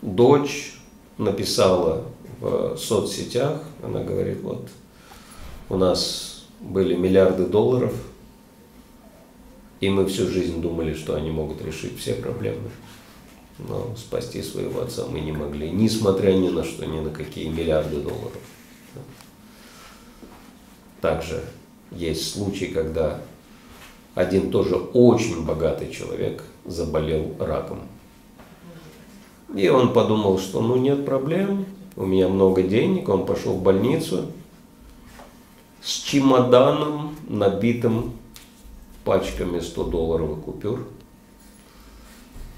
дочь написала в соцсетях, она говорит, вот у нас были миллиарды долларов, И мы всю жизнь думали, что они могут решить все проблемы. Но спасти своего отца мы не могли, несмотря ни на что, ни на какие миллиарды долларов. Также есть случаи, когда один тоже очень богатый человек заболел раком. И он подумал, что ну нет проблем, у меня много денег, он пошел в больницу с чемоданом, набитым пачками 100 долларовых купюр.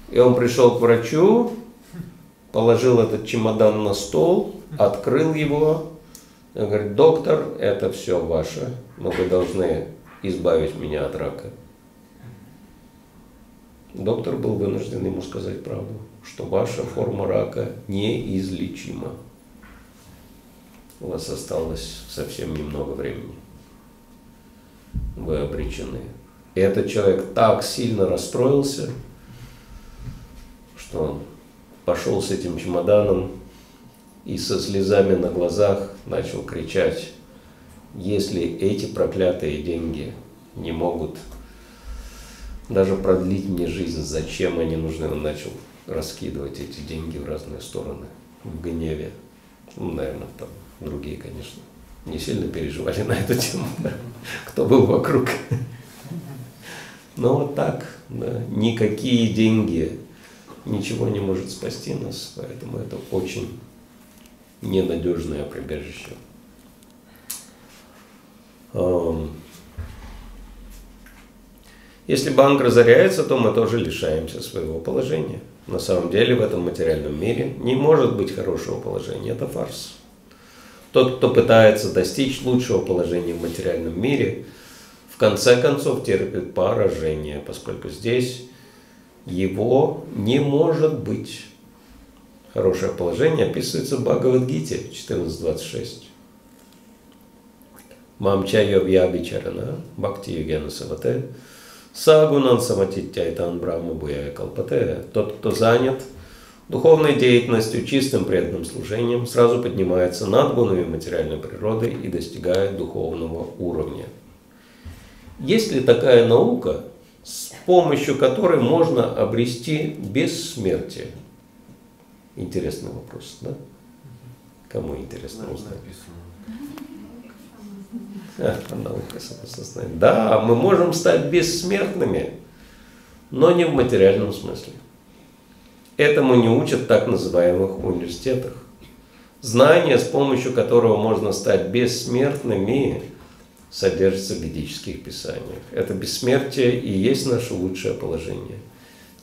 И он пришел к врачу, положил этот чемодан на стол, открыл его, и говорит, доктор, это все ваше, но вы должны избавить меня от рака. Доктор был вынужден ему сказать правду, что ваша форма рака неизлечима. У вас осталось совсем немного времени. Вы обречены. И этот человек так сильно расстроился, что он пошел с этим чемоданом и со слезами на глазах начал кричать, если эти проклятые деньги не могут даже продлить мне жизнь, зачем они нужны? Он начал раскидывать эти деньги в разные стороны, в гневе. Ну, наверное, там другие, конечно, не сильно переживали на эту тему, кто был вокруг. Но вот так, да, никакие деньги ничего не может спасти нас, поэтому это очень ненадежное прибежище. Если банк разоряется, то мы тоже лишаемся своего положения. На самом деле в этом материальном мире не может быть хорошего положения, это фарс. Тот, кто пытается достичь лучшего положения в материальном мире, в конце концов терпит поражение, поскольку здесь его не может быть. Хорошее положение описывается в Бхагавадгите 14.26. Мамча йовьяби чарана, бхакти югена савате, сагунан саматитяйтан брахма буяя калпате. Тот, кто занят духовной деятельностью, чистым преданным служением, сразу поднимается над гунами материальной природы и достигает духовного уровня. Есть ли такая наука, с помощью которой можно обрести бессмертие? Интересный вопрос, да? Кому интересно узнать? наука самосознания. Да, мы можем стать бессмертными, но не в материальном смысле. Этому не учат в так называемых университетах. Знание, с помощью которого можно стать бессмертными, содержится в ведических писаниях. Это бессмертие и есть наше лучшее положение.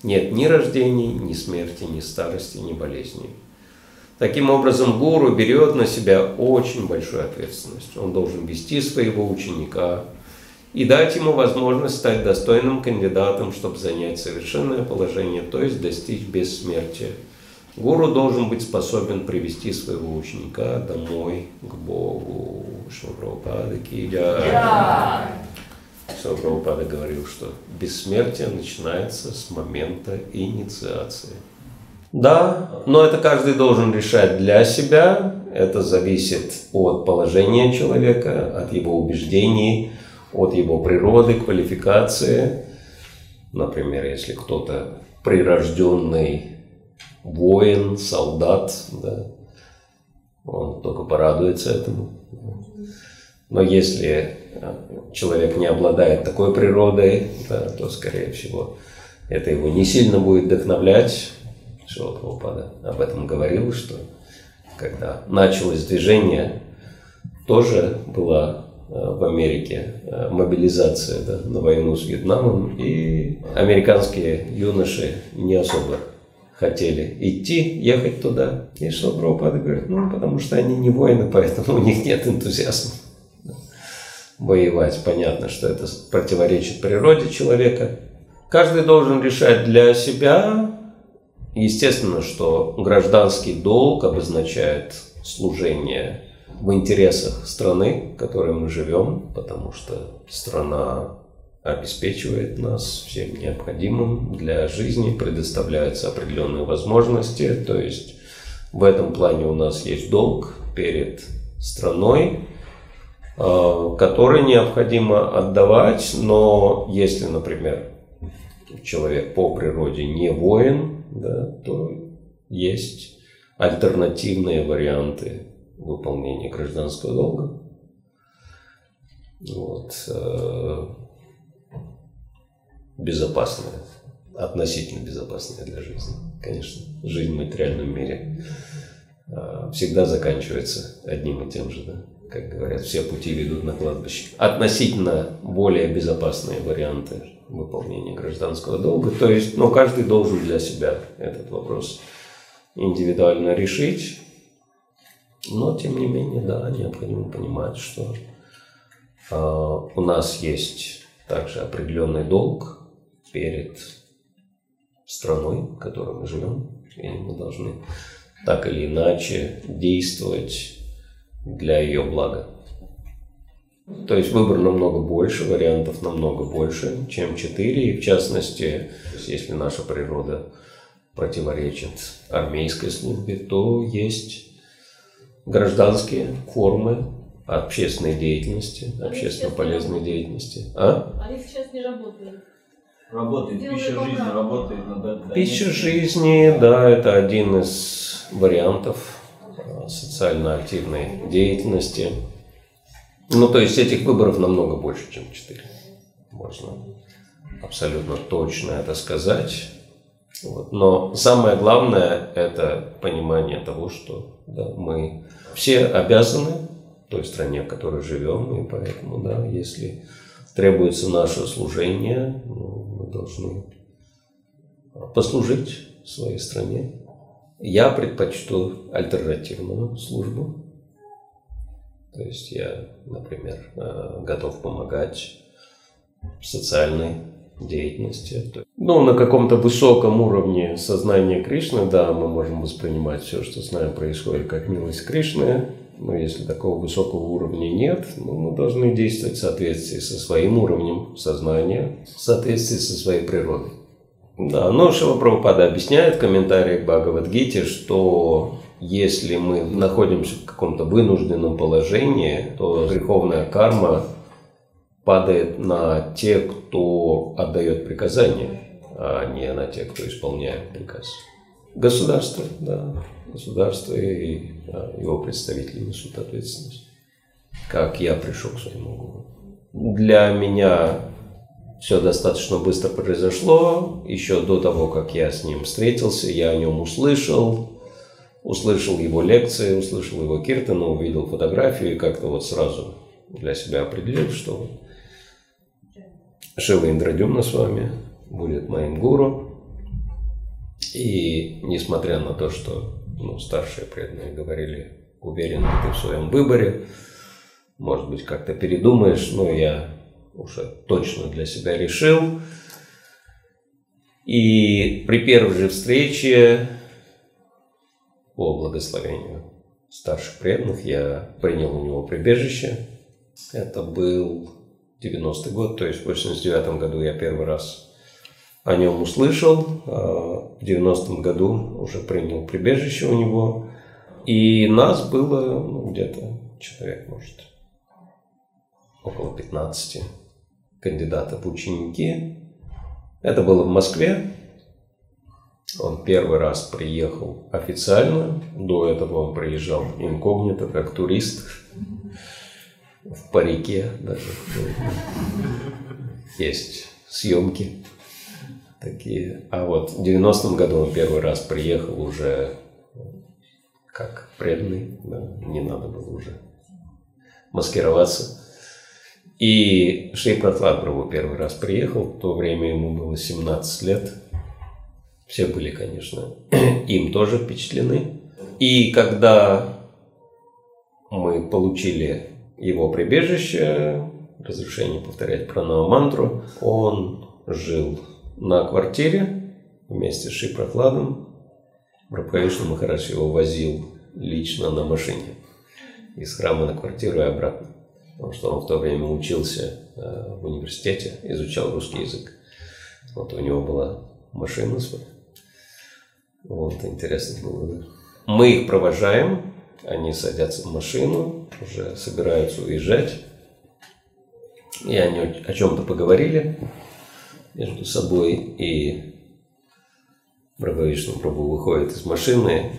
Нет ни рождений, ни смерти, ни старости, ни болезней. Таким образом, гуру берет на себя очень большую ответственность. Он должен вести своего ученика и дать ему возможность стать достойным кандидатом, чтобы занять совершенное положение, то есть достичь бессмертия. Гуру должен быть способен привести своего ученика домой к Богу. Шаврапада Кидя. Шаврапада говорил, что бессмертие начинается с момента инициации. Да, но это каждый должен решать для себя. Это зависит от положения человека, от его убеждений, от его природы, квалификации. Например, если кто-то прирожденный воин, солдат, да, он только порадуется этому. Но если человек не обладает такой природой, да, то, скорее всего, это его не сильно будет вдохновлять, Шила об этом говорил, что когда началось движение, тоже была э, в Америке э, мобилизация да, на войну с Вьетнамом, и американские юноши не особо хотели идти, ехать туда. И что Прабхупада говорит, ну, потому что они не воины, поэтому у них нет энтузиазма воевать. Понятно, что это противоречит природе человека. Каждый должен решать для себя, Естественно, что гражданский долг обозначает служение в интересах страны, в которой мы живем, потому что страна обеспечивает нас всем необходимым для жизни, предоставляются определенные возможности, то есть в этом плане у нас есть долг перед страной, которые необходимо отдавать, но если, например, человек по природе не воин, да, то есть альтернативные варианты выполнения гражданского долга. Вот. Э, безопасные, относительно безопасные для жизни. Конечно, жизнь в материальном мире э, всегда заканчивается одним и тем же, да? Как говорят, все пути ведут на кладбище. Относительно более безопасные варианты выполнения гражданского долга. То есть, ну, каждый должен для себя этот вопрос индивидуально решить. Но, тем не менее, да, необходимо понимать, что э, у нас есть также определенный долг перед страной, в которой мы живем, и мы должны так или иначе действовать для ее блага. То есть выбор намного больше, вариантов намного больше, чем четыре. И в частности, если наша природа противоречит армейской службе, то есть гражданские формы общественной деятельности, общественно полезной деятельности. А? Они сейчас не работают. Работает, пища жизни работает. Надо, пища жизни, да, это один из вариантов а, социально активной деятельности. Ну, то есть этих выборов намного больше, чем четыре. Можно абсолютно точно это сказать. Вот. Но самое главное – это понимание того, что да, мы все обязаны той стране, в которой живем, и поэтому, да, если требуется наше служение, ну, мы должны послужить своей стране. Я предпочту альтернативную службу, то есть я, например, э, готов помогать в социальной деятельности. Ну, на каком-то высоком уровне сознания Кришны, да, мы можем воспринимать все, что с нами происходит, как милость Кришны. Но если такого высокого уровня нет, ну, мы должны действовать в соответствии со своим уровнем сознания, в соответствии со своей природой. Да, но Шива Прабхупада объясняет в комментариях к Бхагавадгите, что если мы находимся в каком-то вынужденном положении, то греховная карма падает на тех, кто отдает приказания, а не на тех, кто исполняет приказ. Государство, да, государство и да, его представители несут ответственность. Как я пришел к своему гуру. Для меня все достаточно быстро произошло. Еще до того, как я с ним встретился, я о нем услышал, услышал его лекции, услышал его киртану, увидел фотографию и как-то вот сразу для себя определил, что Шива Индрадюмна с вами будет моим гуру. И несмотря на то, что ну, старшие преданные говорили, уверен ты в своем выборе, может быть, как-то передумаешь, но я уже точно для себя решил. И при первой же встрече по благословению старших преданных я принял у него прибежище. Это был 90-й год, то есть в 89 году я первый раз о нем услышал, а в 90-м году уже принял прибежище у него. И нас было ну, где-то человек, может, около 15 кандидатов в ученики. Это было в Москве, он первый раз приехал официально, до этого он приезжал инкогнито, как турист, в парике даже. Есть съемки такие. А вот в 90-м году он первый раз приехал уже как преданный, да, не надо было уже маскироваться. И Шей Пратлад первый раз приехал, в то время ему было 17 лет – все были, конечно, им тоже впечатлены. И когда мы получили его прибежище, разрешение повторять пранава мантру, он жил на квартире вместе с Шипрокладом. Прабхавишну Махараш его возил лично на машине из храма на квартиру и обратно. Потому что он в то время учился э, в университете, изучал русский язык. Вот у него была машина своя. Вот, интересно было? Мы их провожаем, они садятся в машину, уже собираются уезжать. И они о чем-то поговорили между собой, и Брабавишну Прабу выходит из машины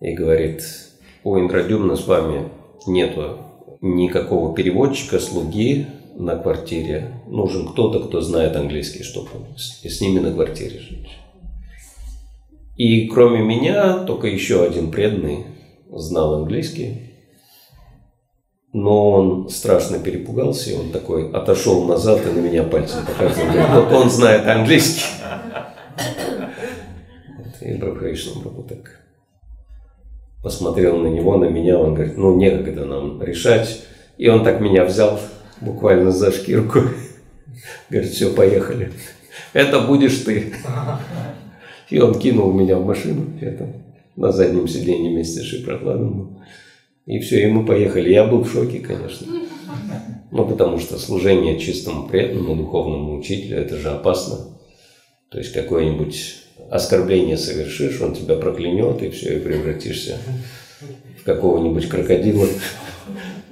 и говорит, у Индрадюмна с вами нету никакого переводчика, слуги на квартире. Нужен кто-то, кто знает английский, чтобы с, с ними на квартире жить. И кроме меня, только еще один преданный знал английский. Но он страшно перепугался, и он такой отошел назад и на меня пальцем показывал. Вот он знает английский. И Брабхаишна Прабhu так посмотрел на него, на меня, он говорит, ну некогда нам решать. И он так меня взял буквально за шкирку. Говорит, все, поехали. Это будешь ты. И он кинул меня в машину, это, на заднем сиденье вместе с Шипрокладом. И все, и мы поехали. Я был в шоке, конечно. Ну, потому что служение чистому преданному духовному учителю, это же опасно. То есть какое-нибудь оскорбление совершишь, он тебя проклянет, и все, и превратишься в какого-нибудь крокодила.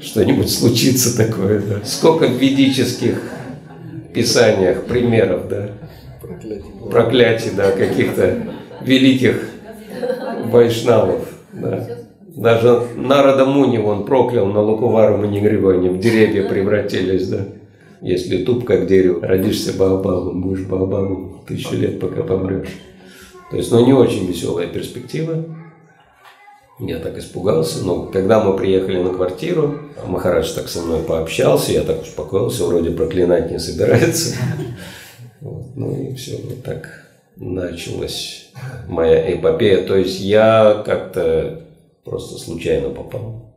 Что-нибудь случится такое, да. Сколько в ведических писаниях примеров, да. Проклятий. Да, каких-то великих вайшнавов, да. Даже Нарада Муни он проклял на Лукувару Манигриване, в деревья превратились, да. Если туп как дерево, родишься Баобабом, будешь Баобабом тысячу лет, пока помрешь. То есть, ну, не очень веселая перспектива. Я так испугался, но когда мы приехали на квартиру, Махарадж так со мной пообщался, я так успокоился, вроде проклинать не собирается. Вот, ну и все, вот так началась моя эпопея. То есть я как-то просто случайно попал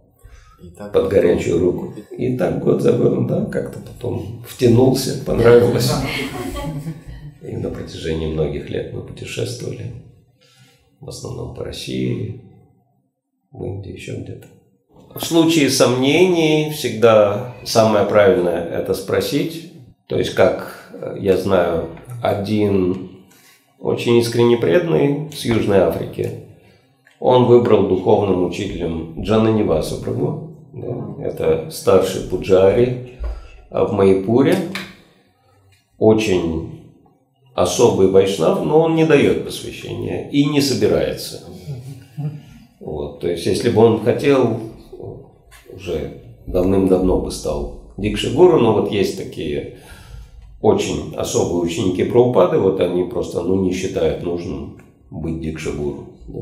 под горячую руку. И так год за годом, да, как-то потом втянулся, понравилось. И на протяжении многих лет мы путешествовали. В основном по России, в Индии, еще где-то. В случае сомнений всегда самое правильное – это спросить. То есть, как я знаю, один очень искренне преданный с Южной Африки, он выбрал духовным учителем Джана Ниваса Прабhu. Да, это старший пуджари в Майпуре. Очень особый вайшнав, но он не дает посвящения и не собирается. Вот, то есть, если бы он хотел, уже давным-давно бы стал Дикшигуру, но вот есть такие очень особые ученики Прабхупады, вот они просто ну, не считают нужным быть Дикшигуру. Да.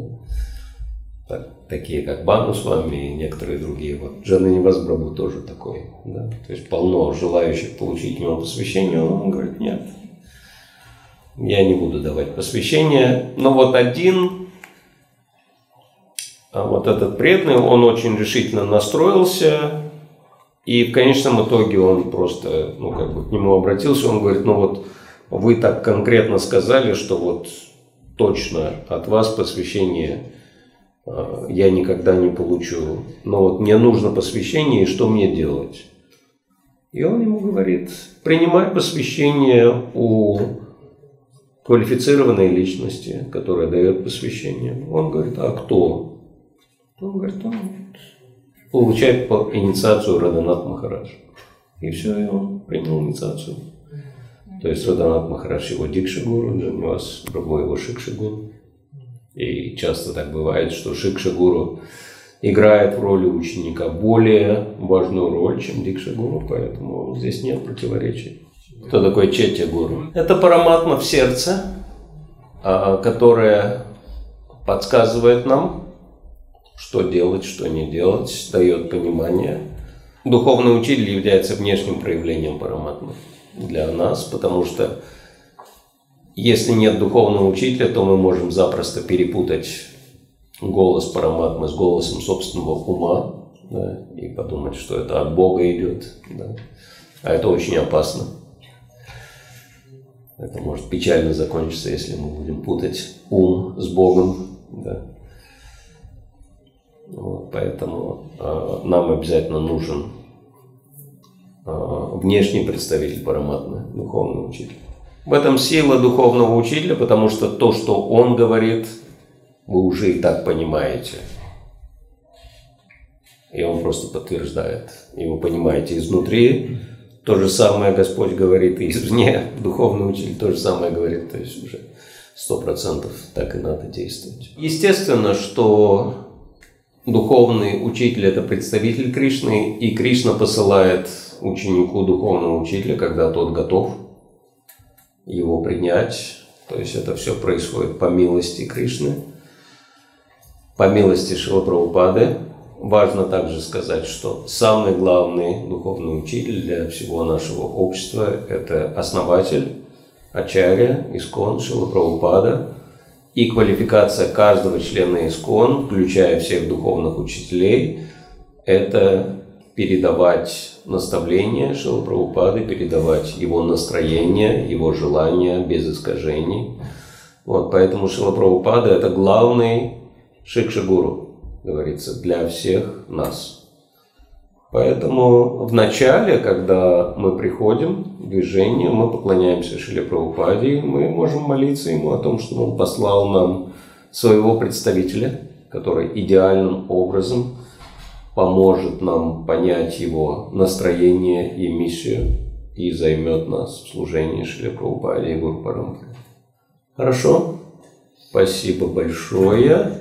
Так, такие как Бану с вами и некоторые другие. Вот Джана Невазбрабу тоже такой. Да? То есть полно желающих получить него посвящение, он говорит, нет, я не буду давать посвящение. Но вот один, а вот этот преданный, он очень решительно настроился. И в конечном итоге он просто, ну, как бы к нему обратился, он говорит, ну вот вы так конкретно сказали, что вот точно от вас посвящение а, я никогда не получу. Но вот мне нужно посвящение, и что мне делать? И он ему говорит, принимай посвящение у квалифицированной личности, которая дает посвящение. Он говорит, а кто? Он говорит, он получает по инициацию Раданат Махарадж. И все, и он принял инициацию. То есть Раданат Махарадж его Дикшигуру, Джанивас Прабhu его Шикшигуру. И часто так бывает, что Шикшигуру играет в роли ученика более важную роль, чем Дикшигуру, поэтому здесь нет противоречий. Кто такой Четья Гуру? Это параматма в сердце, а, которая подсказывает нам, что делать, что не делать, дает понимание. Духовный учитель является внешним проявлением параматмы для нас, потому что если нет духовного учителя, то мы можем запросто перепутать голос параматмы с голосом собственного ума да, и подумать, что это от Бога идет. Да. А это очень опасно. Это может печально закончиться, если мы будем путать ум с Богом. Да. Вот, поэтому э, нам обязательно нужен э, внешний представитель параматмы, духовный учитель. В этом сила духовного учителя, потому что то, что он говорит, вы уже и так понимаете. И он просто подтверждает. И вы понимаете, изнутри то же самое Господь говорит, и извне духовный учитель то же самое говорит. То есть уже сто процентов так и надо действовать. Естественно, что духовный учитель – это представитель Кришны, и Кришна посылает ученику духовного учителя, когда тот готов его принять. То есть это все происходит по милости Кришны, по милости Шилапрабхупады. Важно также сказать, что самый главный духовный учитель для всего нашего общества – это основатель, Ачарья, Искон, Шилапрабхупада. И квалификация каждого члена Искон, включая всех духовных учителей, это передавать наставления Шила Прабхупады, передавать его настроение, его желания без искажений. Вот, поэтому Шила Прабхупада – это главный шикшагуру, говорится, для всех нас. Поэтому в начале, когда мы приходим в движение, мы поклоняемся Шиле Прабхупаде, мы можем молиться ему о том, что он послал нам своего представителя, который идеальным образом поможет нам понять его настроение и миссию и займет нас в служении Шри Прабхупаде и Гуру. Хорошо? Спасибо большое.